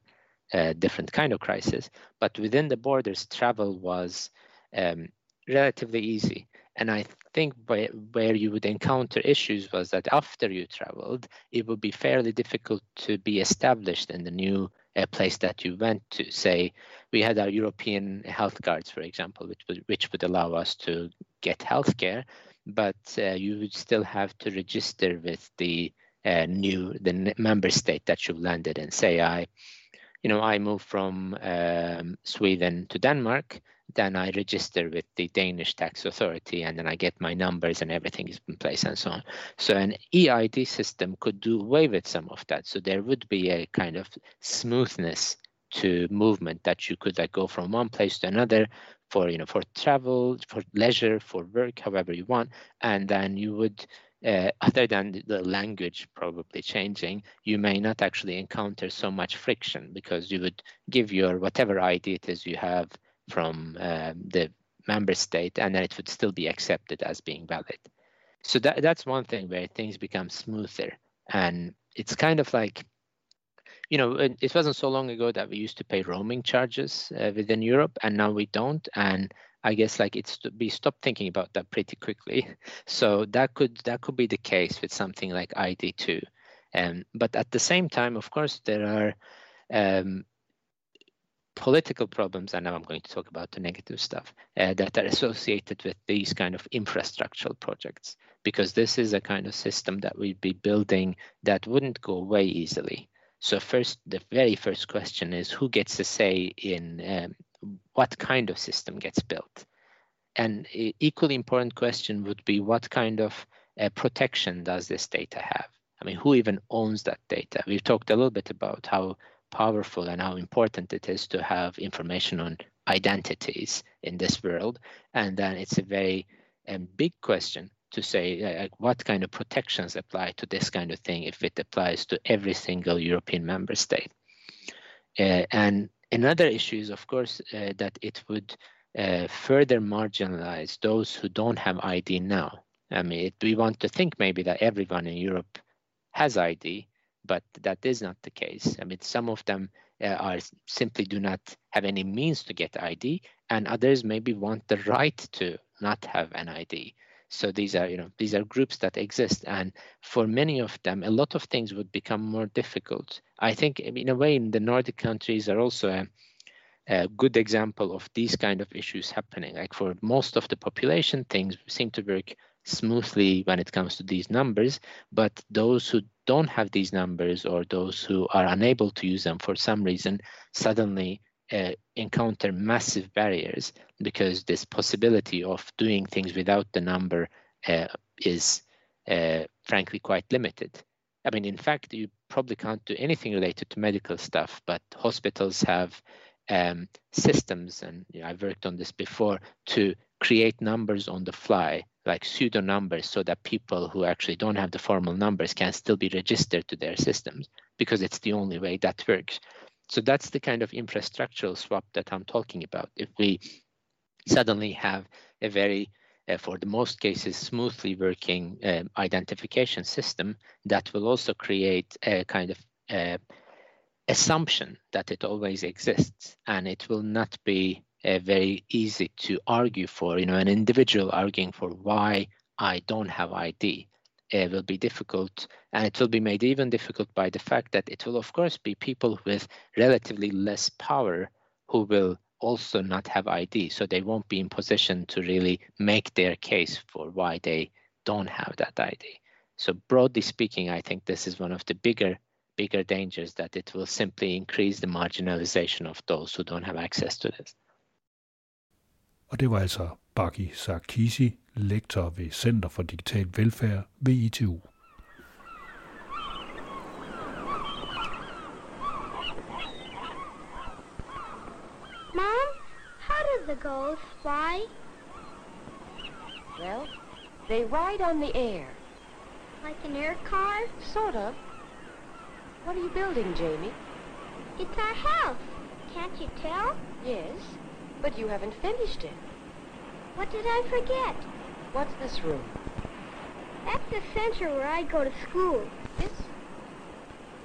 Speaker 4: a different kind of crisis. But within the borders, travel was um, relatively easy. And I think where you would encounter issues was that after you traveled, it would be fairly difficult to be established in the new uh, place that you went to. Say, we had our European health cards, for example, which would, which would allow us to get healthcare, but uh, you would still have to register with the uh, new the member state that you've landed in. Say, I, you know, I moved from um, Sweden to Denmark then I register with the Danish tax authority and then I get my numbers and everything is in place and so on. So an EID system could do away with some of that. So there would be a kind of smoothness to movement that you could like go from one place to another for you know for travel for leisure for work however you want and then you would uh, other than the language probably changing, you may not actually encounter so much friction because you would give your whatever ID it is you have from um, the member state and then it would still be accepted as being valid. So that, that's one thing where things become smoother. And it's kind of like, you know, it wasn't so long ago that we used to pay roaming charges uh, within Europe, and now we don't. And I guess like it's we stopped thinking about that pretty quickly. [LAUGHS] So that could that could be the case with something like ID2. Um, but at the same time, of course, there are um, political problems, and now I'm going to talk about the negative stuff uh, that are associated with these kind of infrastructural projects, because this is a kind of system that we'd be building that wouldn't go away easily. So first, the very first question is who gets a say in um, what kind of system gets built? And equally important question would be what kind of uh, protection does this data have? I mean, who even owns that data? We've talked a little bit about how powerful and how important it is to have information on identities in this world. And then it's a very um, big question to say uh, what kind of protections apply to this kind of thing if it applies to every single European member state. Uh, and another issue is, of course, uh, that it would uh, further marginalize those who don't have ID now. I mean, it, we want to think maybe that everyone in Europe has ID, but that is not the case. I mean, some of them uh, are simply do not have any means to get ID, and others maybe want the right to not have an ID. So these are, you know, these are groups that exist, and for many of them, a lot of things would become more difficult. I think, in a way, in the Nordic countries are also a, a good example of these kind of issues happening. Like for most of the population, things seem to work smoothly when it comes to these numbers, but those who don't have these numbers or those who are unable to use them for some reason suddenly uh, encounter massive barriers because this possibility of doing things without the number uh, is uh, frankly quite limited. I mean, in fact, you probably can't do anything related to medical stuff, but hospitals have um, systems, and you know, I've worked on this before, to create numbers on the fly like pseudo numbers so that people who actually don't have the formal numbers can still be registered to their systems because it's the only way that works. So that's the kind of infrastructural swap that I'm talking about. If we suddenly have a very, uh, for the most cases, smoothly working uh, identification system that will also create a kind of uh, assumption that it always exists and it will not be uh, very easy to argue for. You know, an individual arguing for why I don't have ID uh, will be difficult, and it will be made even difficult by the fact that it will, of course, be people with relatively less power who will also not have ID, so they won't be in position to really make their case for why they don't have that ID. So broadly speaking, I think this is one of the bigger bigger dangers that it will simply increase the marginalization of those who don't have access to this.
Speaker 1: Og det var altså Baki Sarkisi, lektor ved Center for Digital Velfærd ved ITU.
Speaker 5: Mom, how do the gulls fly?
Speaker 6: Well, they ride on the air.
Speaker 5: Like an air car?
Speaker 6: Sort of. What are you building, Jamie?
Speaker 5: It's our house. Can't you tell?
Speaker 6: Yes, but you haven't finished it.
Speaker 5: What did I forget?
Speaker 6: What's this room?
Speaker 5: That's the center where I go to school.
Speaker 6: This?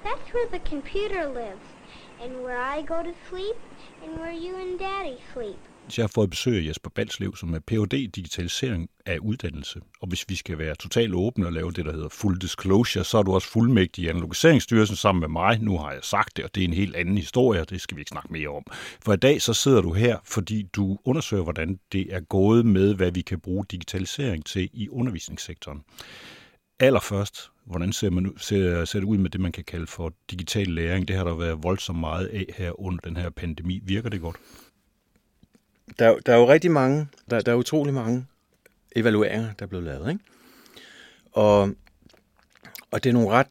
Speaker 5: That's where the computer lives. And where I go to sleep, and where you and Daddy sleep.
Speaker 1: Jeg har fået besøg af Jesper Balslev, som er Ph.D. i digitalisering af uddannelse. Og hvis vi skal være totalt åbne og lave det, der hedder full disclosure, så er du også fuldmægtig i Analogiseringsstyrelsen sammen med mig. Nu har jeg sagt det, og det er en helt anden historie, og det skal vi ikke snakke mere om. For i dag så sidder du her, fordi du undersøger, hvordan det er gået med, hvad vi kan bruge digitalisering til i undervisningssektoren. Allerførst, hvordan ser, man, ser, ser det ud med det, man kan kalde for digital læring? Det har der været voldsomt meget af her under den her pandemi. Virker det godt?
Speaker 7: Der, der er jo rigtig mange, der, der er utrolig mange evalueringer, der er blevet lavet. Ikke? Og, og det er nogle ret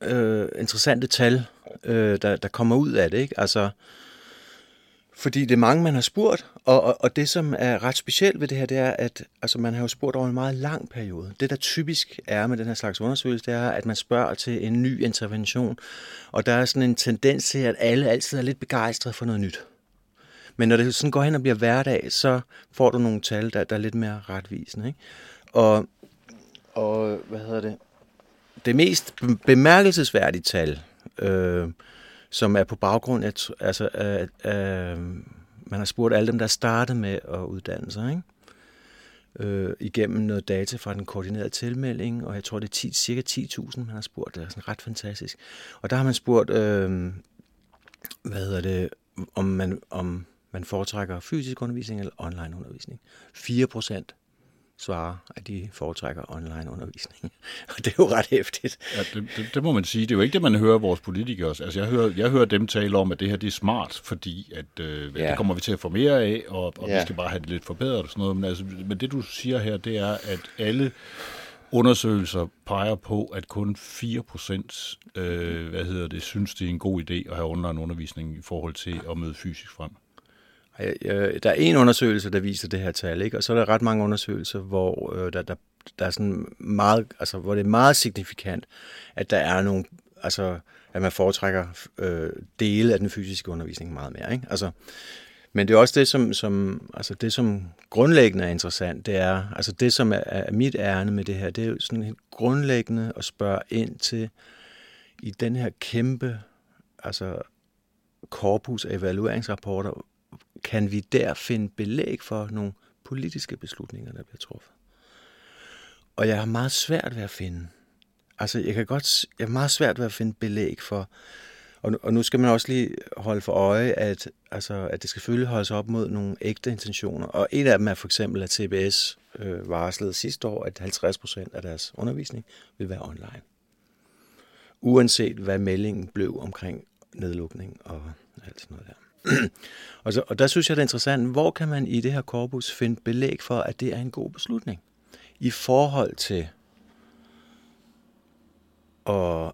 Speaker 7: øh, interessante tal, øh, der, der kommer ud af det. Ikke? Altså, fordi det er mange, man har spurgt, og, og, og det, som er ret specielt ved det her, det er, at altså, man har jo spurgt over en meget lang periode. Det, der typisk er med den her slags undersøgelse, det er, at man spørger til en ny intervention, og der er sådan en tendens til, at alle altid er lidt begejstrede for noget nyt. Men når det sådan går hen og bliver hverdag, så får du nogle tal, der, der er lidt mere retvisende. Ikke? Og, og hvad hedder det? Det mest bemærkelsesværdige tal, øh, som er på baggrund af, altså, af, øh, man har spurgt alle dem, der startede med at uddanne sig, ikke? Øh, igennem noget data fra den koordinerede tilmelding, og jeg tror, det er 10, cirka 10.000, man har spurgt. Det er sådan ret fantastisk. Og der har man spurgt øh, hvad hedder det, om man, om man foretrækker fysisk undervisning eller online undervisning. 4 procent svarer, at de foretrækker online undervisning. [LAUGHS] Og det er jo ret hæftigt.
Speaker 1: Ja, det, det, det må man sige. Det er jo ikke det, man hører vores politikere. Altså, jeg hører, jeg hører dem tale om, at det her det er smart, fordi at, øh, ja. det kommer vi til at få mere af, og, og ja. vi skal bare have det lidt forbedret og sådan noget. Men, altså, men det, du siger her, det er, at alle undersøgelser peger på, at kun 4 procent øh, hvad hedder det, synes, det er en god idé at have online undervisning i forhold til at møde fysisk frem.
Speaker 7: Der er en undersøgelse, der viser det her tal, ikke? og så er der ret mange undersøgelser, hvor øh, der, der, der er sådan meget, altså, hvor det er meget signifikant, at der er nogle, altså, at man foretrækker øh, dele af den fysiske undervisning meget mere. Ikke? Altså, men det er også det, som, som, altså det, som grundlæggende er interessant, det er, altså det, som er, er mit ærne med det her, det er jo sådan helt grundlæggende at spørge ind til, i den her kæmpe, altså korpus af evalueringsrapporter, kan vi der finde belæg for nogle politiske beslutninger, der bliver truffet. Og jeg har meget svært ved at finde, altså jeg kan godt, jeg har meget svært ved at finde belæg for, og, og nu skal man også lige holde for øje, at, altså, at det skal selvfølgelig holdes op mod nogle ægte intentioner. Og en af dem er for eksempel, at CBS øh, varslede sidste år, at 50 procent af deres undervisning vil være online. Uanset hvad meldingen blev omkring nedlukning og alt sådan noget der. [CLEARS THROAT] og, så, og der synes jeg, det er interessant, hvor kan man i det her korpus finde belæg for, at det er en god beslutning? I forhold til at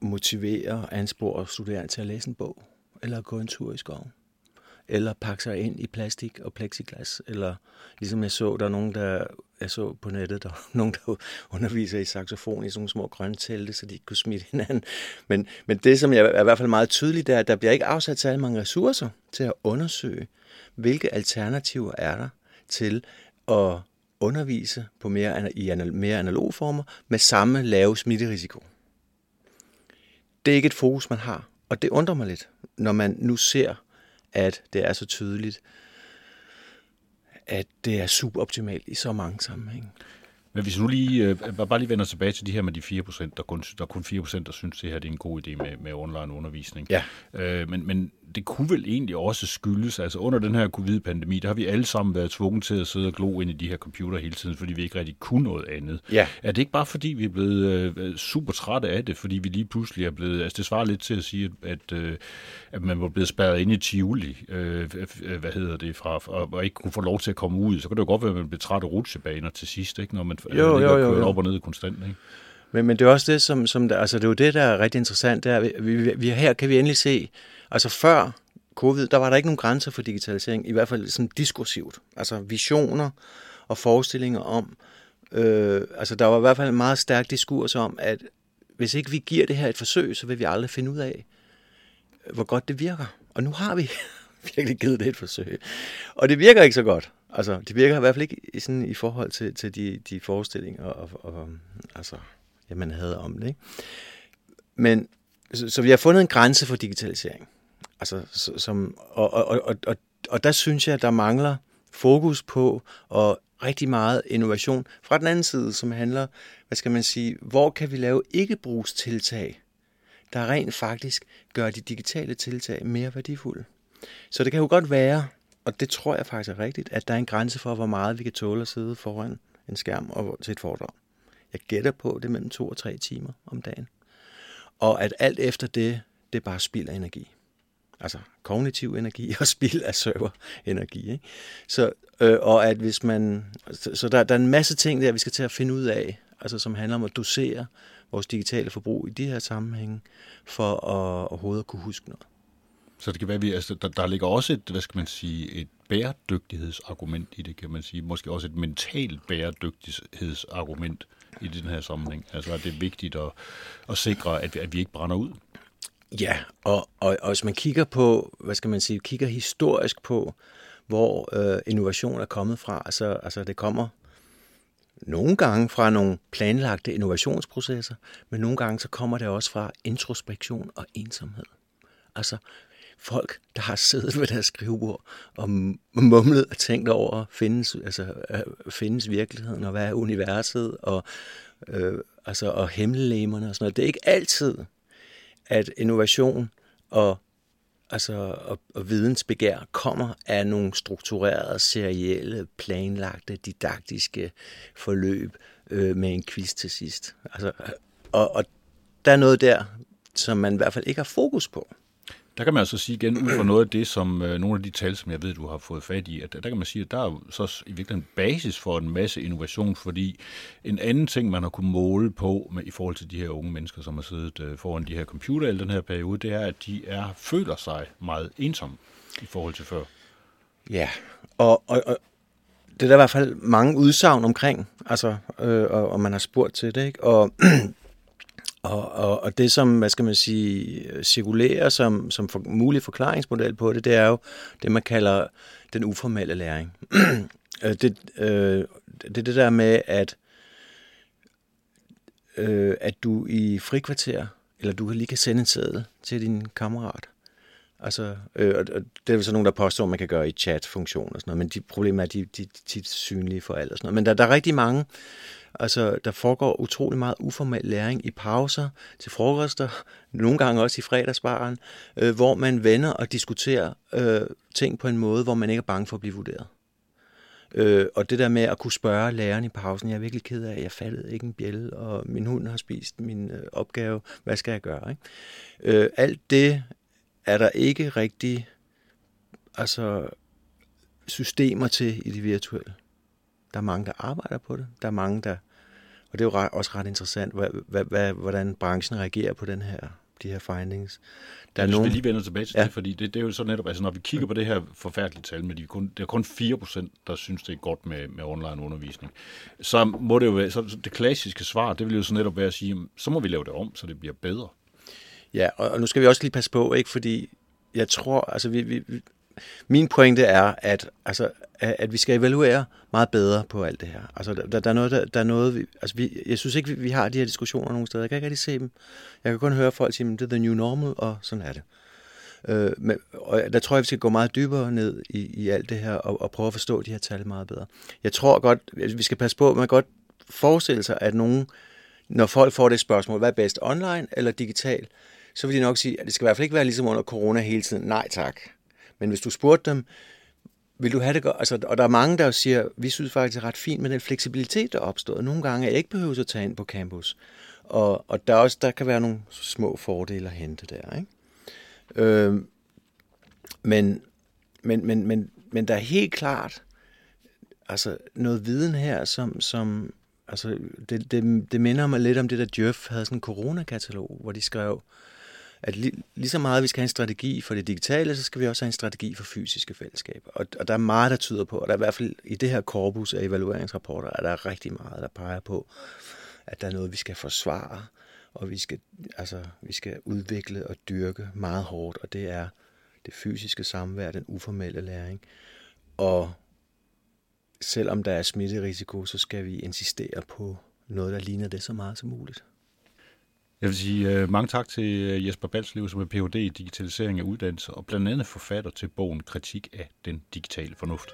Speaker 7: motivere og anspore studerende til at læse en bog, eller gå en tur i skoven, eller pakke sig ind i plastik og plexiglas, eller ligesom jeg så, der er nogen, der jeg så på nettet, der er [LAUGHS] nogen, der underviser i saxofon i sådan nogle små grønne telte, så de ikke kunne smitte hinanden. Men, men det, som jeg er i hvert fald meget tydeligt, er, at der bliver ikke afsat særlig mange ressourcer til at undersøge, hvilke alternativer er der til at undervise på mere, i mere analoge former med samme lave smitterisiko. Det er ikke et fokus, man har, og det undrer mig lidt, når man nu ser, at det er så tydeligt, at det er suboptimalt i så mange sammenhænge.
Speaker 1: Men hvis nu lige, øh, bare lige vender tilbage til de her med de 4 procent, der, kun, der er kun 4 procent, der synes, det her det er en god idé med, med online undervisning.
Speaker 7: Ja.
Speaker 1: Øh, men, men det kunne vel egentlig også skyldes, altså under den her covid-pandemi, der har vi alle sammen været tvunget til at sidde og glo ind i de her computer hele tiden, fordi vi ikke rigtig kunne noget andet.
Speaker 7: Ja.
Speaker 1: Er det ikke bare fordi, vi er blevet øh, super trætte af det, fordi vi lige pludselig er blevet, altså det svarer lidt til at sige, at, øh, at man var blevet spærret ind i Tivoli, øh, hvad hedder det, fra, og, og ikke kunne få lov til at komme ud, så kan det jo godt være, at man bliver træt af rutsjebaner til sidst, ikke? når man
Speaker 7: jo, jo, jo, jo.
Speaker 1: op og ned konstant. Ikke?
Speaker 7: Men, men det er også det, som, som der, altså det er jo det, der er rigtig interessant, det er, vi, vi, vi, her kan vi endelig se, altså før covid, der var der ikke nogen grænser for digitalisering, i hvert fald sådan diskursivt. Altså visioner og forestillinger om, øh, altså der var i hvert fald en meget stærk diskurs om, at hvis ikke vi giver det her et forsøg, så vil vi aldrig finde ud af, hvor godt det virker. Og nu har vi [LAUGHS] virkelig givet det et forsøg. Og det virker ikke så godt. Altså, det virker i hvert fald ikke sådan i forhold til, til de, de forestillinger, og, og, altså, ja, man havde om det. Ikke? Men, så, så vi har fundet en grænse for digitalisering. Altså, som, og, og, og, og, og der synes jeg, at der mangler fokus på og rigtig meget innovation fra den anden side, som handler, hvad skal man sige, hvor kan vi lave ikke-brugstiltag, der rent faktisk gør de digitale tiltag mere værdifulde. Så det kan jo godt være, og det tror jeg faktisk er rigtigt, at der er en grænse for, hvor meget vi kan tåle at sidde foran en skærm og til et foredrag. Jeg gætter på, det er mellem to og tre timer om dagen. Og at alt efter det, det er bare spild af energi. Altså kognitiv energi og spild af serverenergi. Ikke? Så, øh, og at hvis man, så, så der, der er en masse ting der, vi skal til at finde ud af, altså som handler om at dosere vores digitale forbrug i de her sammenhænge, for at overhovedet at kunne huske noget.
Speaker 1: Så det kan være, at vi, altså, der, der ligger også et, hvad skal man sige, et bæredygtighedsargument i det, kan man sige. Måske også et mentalt bæredygtighedsargument i den her sammenhæng. Altså, at det er vigtigt at, at sikre, at vi, at vi ikke brænder ud.
Speaker 7: Ja, og, og, og hvis man kigger på, hvad skal man sige, kigger historisk på, hvor øh, innovation er kommet fra, altså, altså det kommer nogle gange fra nogle planlagte innovationsprocesser, men nogle gange så kommer det også fra introspektion og ensomhed. Altså folk, der har siddet ved deres skrivebord og mumlet og tænkt over, findes, altså, øh, findes virkeligheden, og hvad er universet, og, øh, altså, og himmellemerne og sådan noget. Det er ikke altid, at innovation og altså, og, og vidensbegær kommer af nogle strukturerede, serielle, planlagte, didaktiske forløb øh, med en quiz til sidst. Altså, og, og der er noget der, som man i hvert fald ikke har fokus på.
Speaker 1: Der kan man altså sige igen, ud fra noget af det, som øh, nogle af de tal, som jeg ved, du har fået fat i, at der kan man sige, at der er så i virkeligheden basis for en masse innovation, fordi en anden ting, man har kunnet måle på med, i forhold til de her unge mennesker, som har siddet øh, foran de her computer i den her periode, det er, at de er føler sig meget ensomme i forhold til før.
Speaker 7: Ja, og, og, og det er der i hvert fald mange udsagn omkring, altså, øh, og, og man har spurgt til det, ikke? Og [CLEARS THROAT] Og, og, og det, som hvad skal man sige, cirkulerer som, som for, mulig forklaringsmodel på det, det er jo det, man kalder den uformelle læring. [CLEARS THROAT] Øh, det, øh, det er det der med, at, øh, at du i frikvarter, eller du lige kan sende en seddel til din kammerat. Altså, øh, og det er jo så nogen, der påstår, at man kan gøre i chat-funktion og sådan noget, men de problemer er, at de, de, de er tit synlige for alt og sådan noget. Men der, der er rigtig mange, Altså, der foregår utrolig meget uformel læring i pauser, til frokoster, [LAUGHS] nogle gange også i fredagsbaren, øh, hvor man vender og diskuterer øh, ting på en måde, hvor man ikke er bange for at blive vurderet. Øh, og det der med at kunne spørge læreren i pausen, jeg er virkelig ked af, at jeg faldet ikke en bjælle, og min hund har spist min øh, opgave, hvad skal jeg gøre? Ikke? Øh, alt det er der ikke rigtig altså, systemer til i det virtuelle. Der er mange, der arbejder på det. Der er mange, der... Og det er jo også ret interessant, hvad, hvad, hvad, hvordan branchen reagerer på den her, de her findings.
Speaker 1: Der er nogen... lige vender tilbage til ja. det, fordi det, det er jo så netop, altså når vi kigger på det her forfærdelige tal, med de kun, det er kun 4%, der synes, det er godt med, med online undervisning, så må det jo være, så det klassiske svar, det vil jo så netop være at sige, så må vi lave det om, så det bliver bedre.
Speaker 7: Ja, og, og nu skal vi også lige passe på, ikke, fordi jeg tror, altså vi, vi, min pointe er, at, altså, at vi skal evaluere meget bedre på alt det her. Altså, der, der er noget, der, der er noget vi, altså, vi, jeg synes ikke, vi, vi har de her diskussioner nogen steder. Jeg kan ikke rigtig se dem. Jeg kan kun høre folk sige, at det er the new normal, og sådan er det. Øh, men, og der tror jeg, vi skal gå meget dybere ned i, i alt det her, og, og prøve at forstå de her tal meget bedre. Jeg tror godt, vi skal passe på, at man godt forestille sig, at nogen, når folk får det spørgsmål, hvad er bedst, online eller digital, så vil de nok sige, at det skal i hvert fald ikke være ligesom under corona hele tiden. Nej tak. Men hvis du spurgte dem, vil du have det godt? Altså, og der er mange, der siger, vi synes faktisk, det er ret fint med den fleksibilitet, der er opstået. Nogle gange er jeg ikke behøver at tage ind på campus. Og, og der, også, der kan være nogle små fordele at hente der. Ikke? Øh, men, men, men, men, men der er helt klart altså, noget viden her, som, som altså, det, det, det minder mig lidt om det, der Jeff havde sådan en coronakatalog, hvor de skrev, at lige, lige så meget vi skal have en strategi for det digitale, så skal vi også have en strategi for fysiske fællesskaber. Og, og der er meget, der tyder på, og der er i hvert fald i det her korpus af evalueringsrapporter, er der rigtig meget, der peger på, at der er noget, vi skal forsvare, og vi skal, altså, vi skal udvikle og dyrke meget hårdt, og det er det fysiske samvær, den uformelle læring. Og selvom der er smitterisiko, så skal vi insistere på noget, der ligner det så meget som muligt.
Speaker 1: Jeg vil sige uh, mange tak til øh, Jesper Balslev, som er Ph.D. i digitalisering af uddannelse og blandt andet forfatter til bogen Kritik af den digitale fornuft.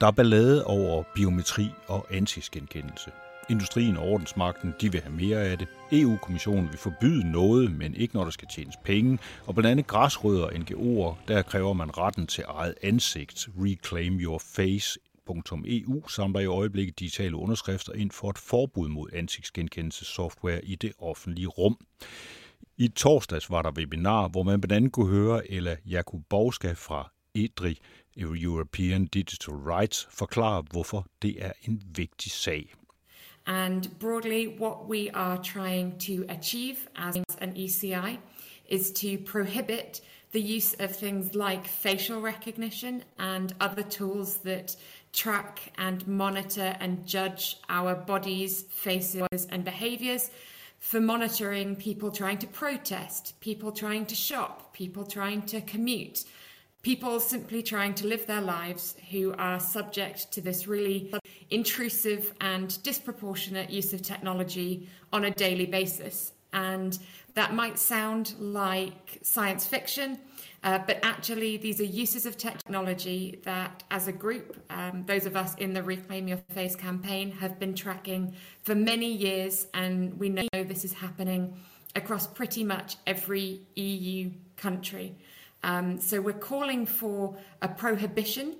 Speaker 1: Der er ballade over biometri og ansigtsgenkendelse. Industrien og ordensmagten de vil have mere af det. EU-kommissionen vil forbyde noget, men ikke når der skal tjenes penge. Og blandt andet græsrødder og NGO'er, der kræver man retten til eget ansigt. Reclaim your face EU samler i øjeblikket digitale underskrifter ind for et forbud mod ansigtsgenkendelsessoftware i det offentlige rum. I torsdags var der webinar, hvor man blandt andet kunne høre Ella Jakubowska fra EDRI, European Digital Rights, forklare, hvorfor det er en vigtig sag.
Speaker 8: And broadly, what we are trying to achieve as an ECI is to prohibit the use of things like facial recognition and other tools that track and monitor and judge our bodies, faces, and behaviors for monitoring people trying to protest, people trying to shop, people trying to commute, people simply trying to live their lives who are subject to this really intrusive and disproportionate use of technology on a daily basis. And that might sound like science fiction, Uh, but actually, these are uses of technology that, as a group, um, those of us in the Reclaim Your Face campaign have been tracking for many years, and we know this is happening across pretty much every EU country. Um, so we're calling for a prohibition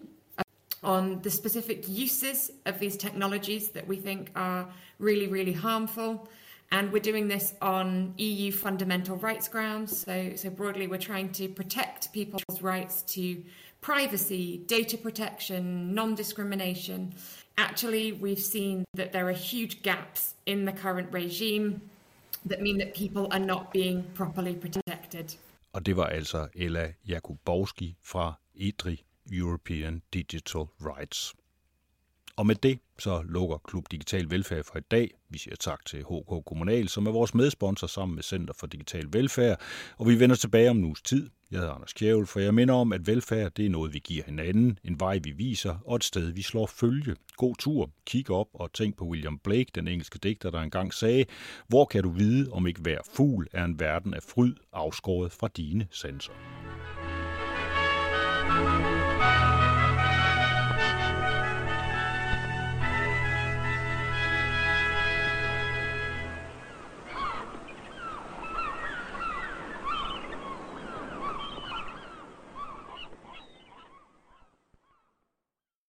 Speaker 8: on the specific uses of these technologies that we think are really, really harmful. And we're doing this on EU fundamental rights grounds. So, so broadly, we're trying to protect people's rights to privacy, data protection, non discrimination. Actually, we've seen that there are huge gaps in the current regime that mean that people are not being properly protected.
Speaker 1: Og det var altså Ella Jakubowski fra EDRI, European Digital Rights. Og med det så lukker Klub Digital Velfærd for i dag. Vi siger tak til HK Kommunal, som er vores medsponsor sammen med Center for Digital Velfærd. Og vi vender tilbage om en uges tid. Jeg hedder Anders Kjævel, for jeg minder om, at velfærd det er noget, vi giver hinanden, en vej, vi viser, og et sted, vi slår følge. God tur, kig op og tænk på William Blake, den engelske digter, der engang sagde, hvor kan du vide, om ikke hver fugl er en verden af fryd, afskåret fra dine sanser.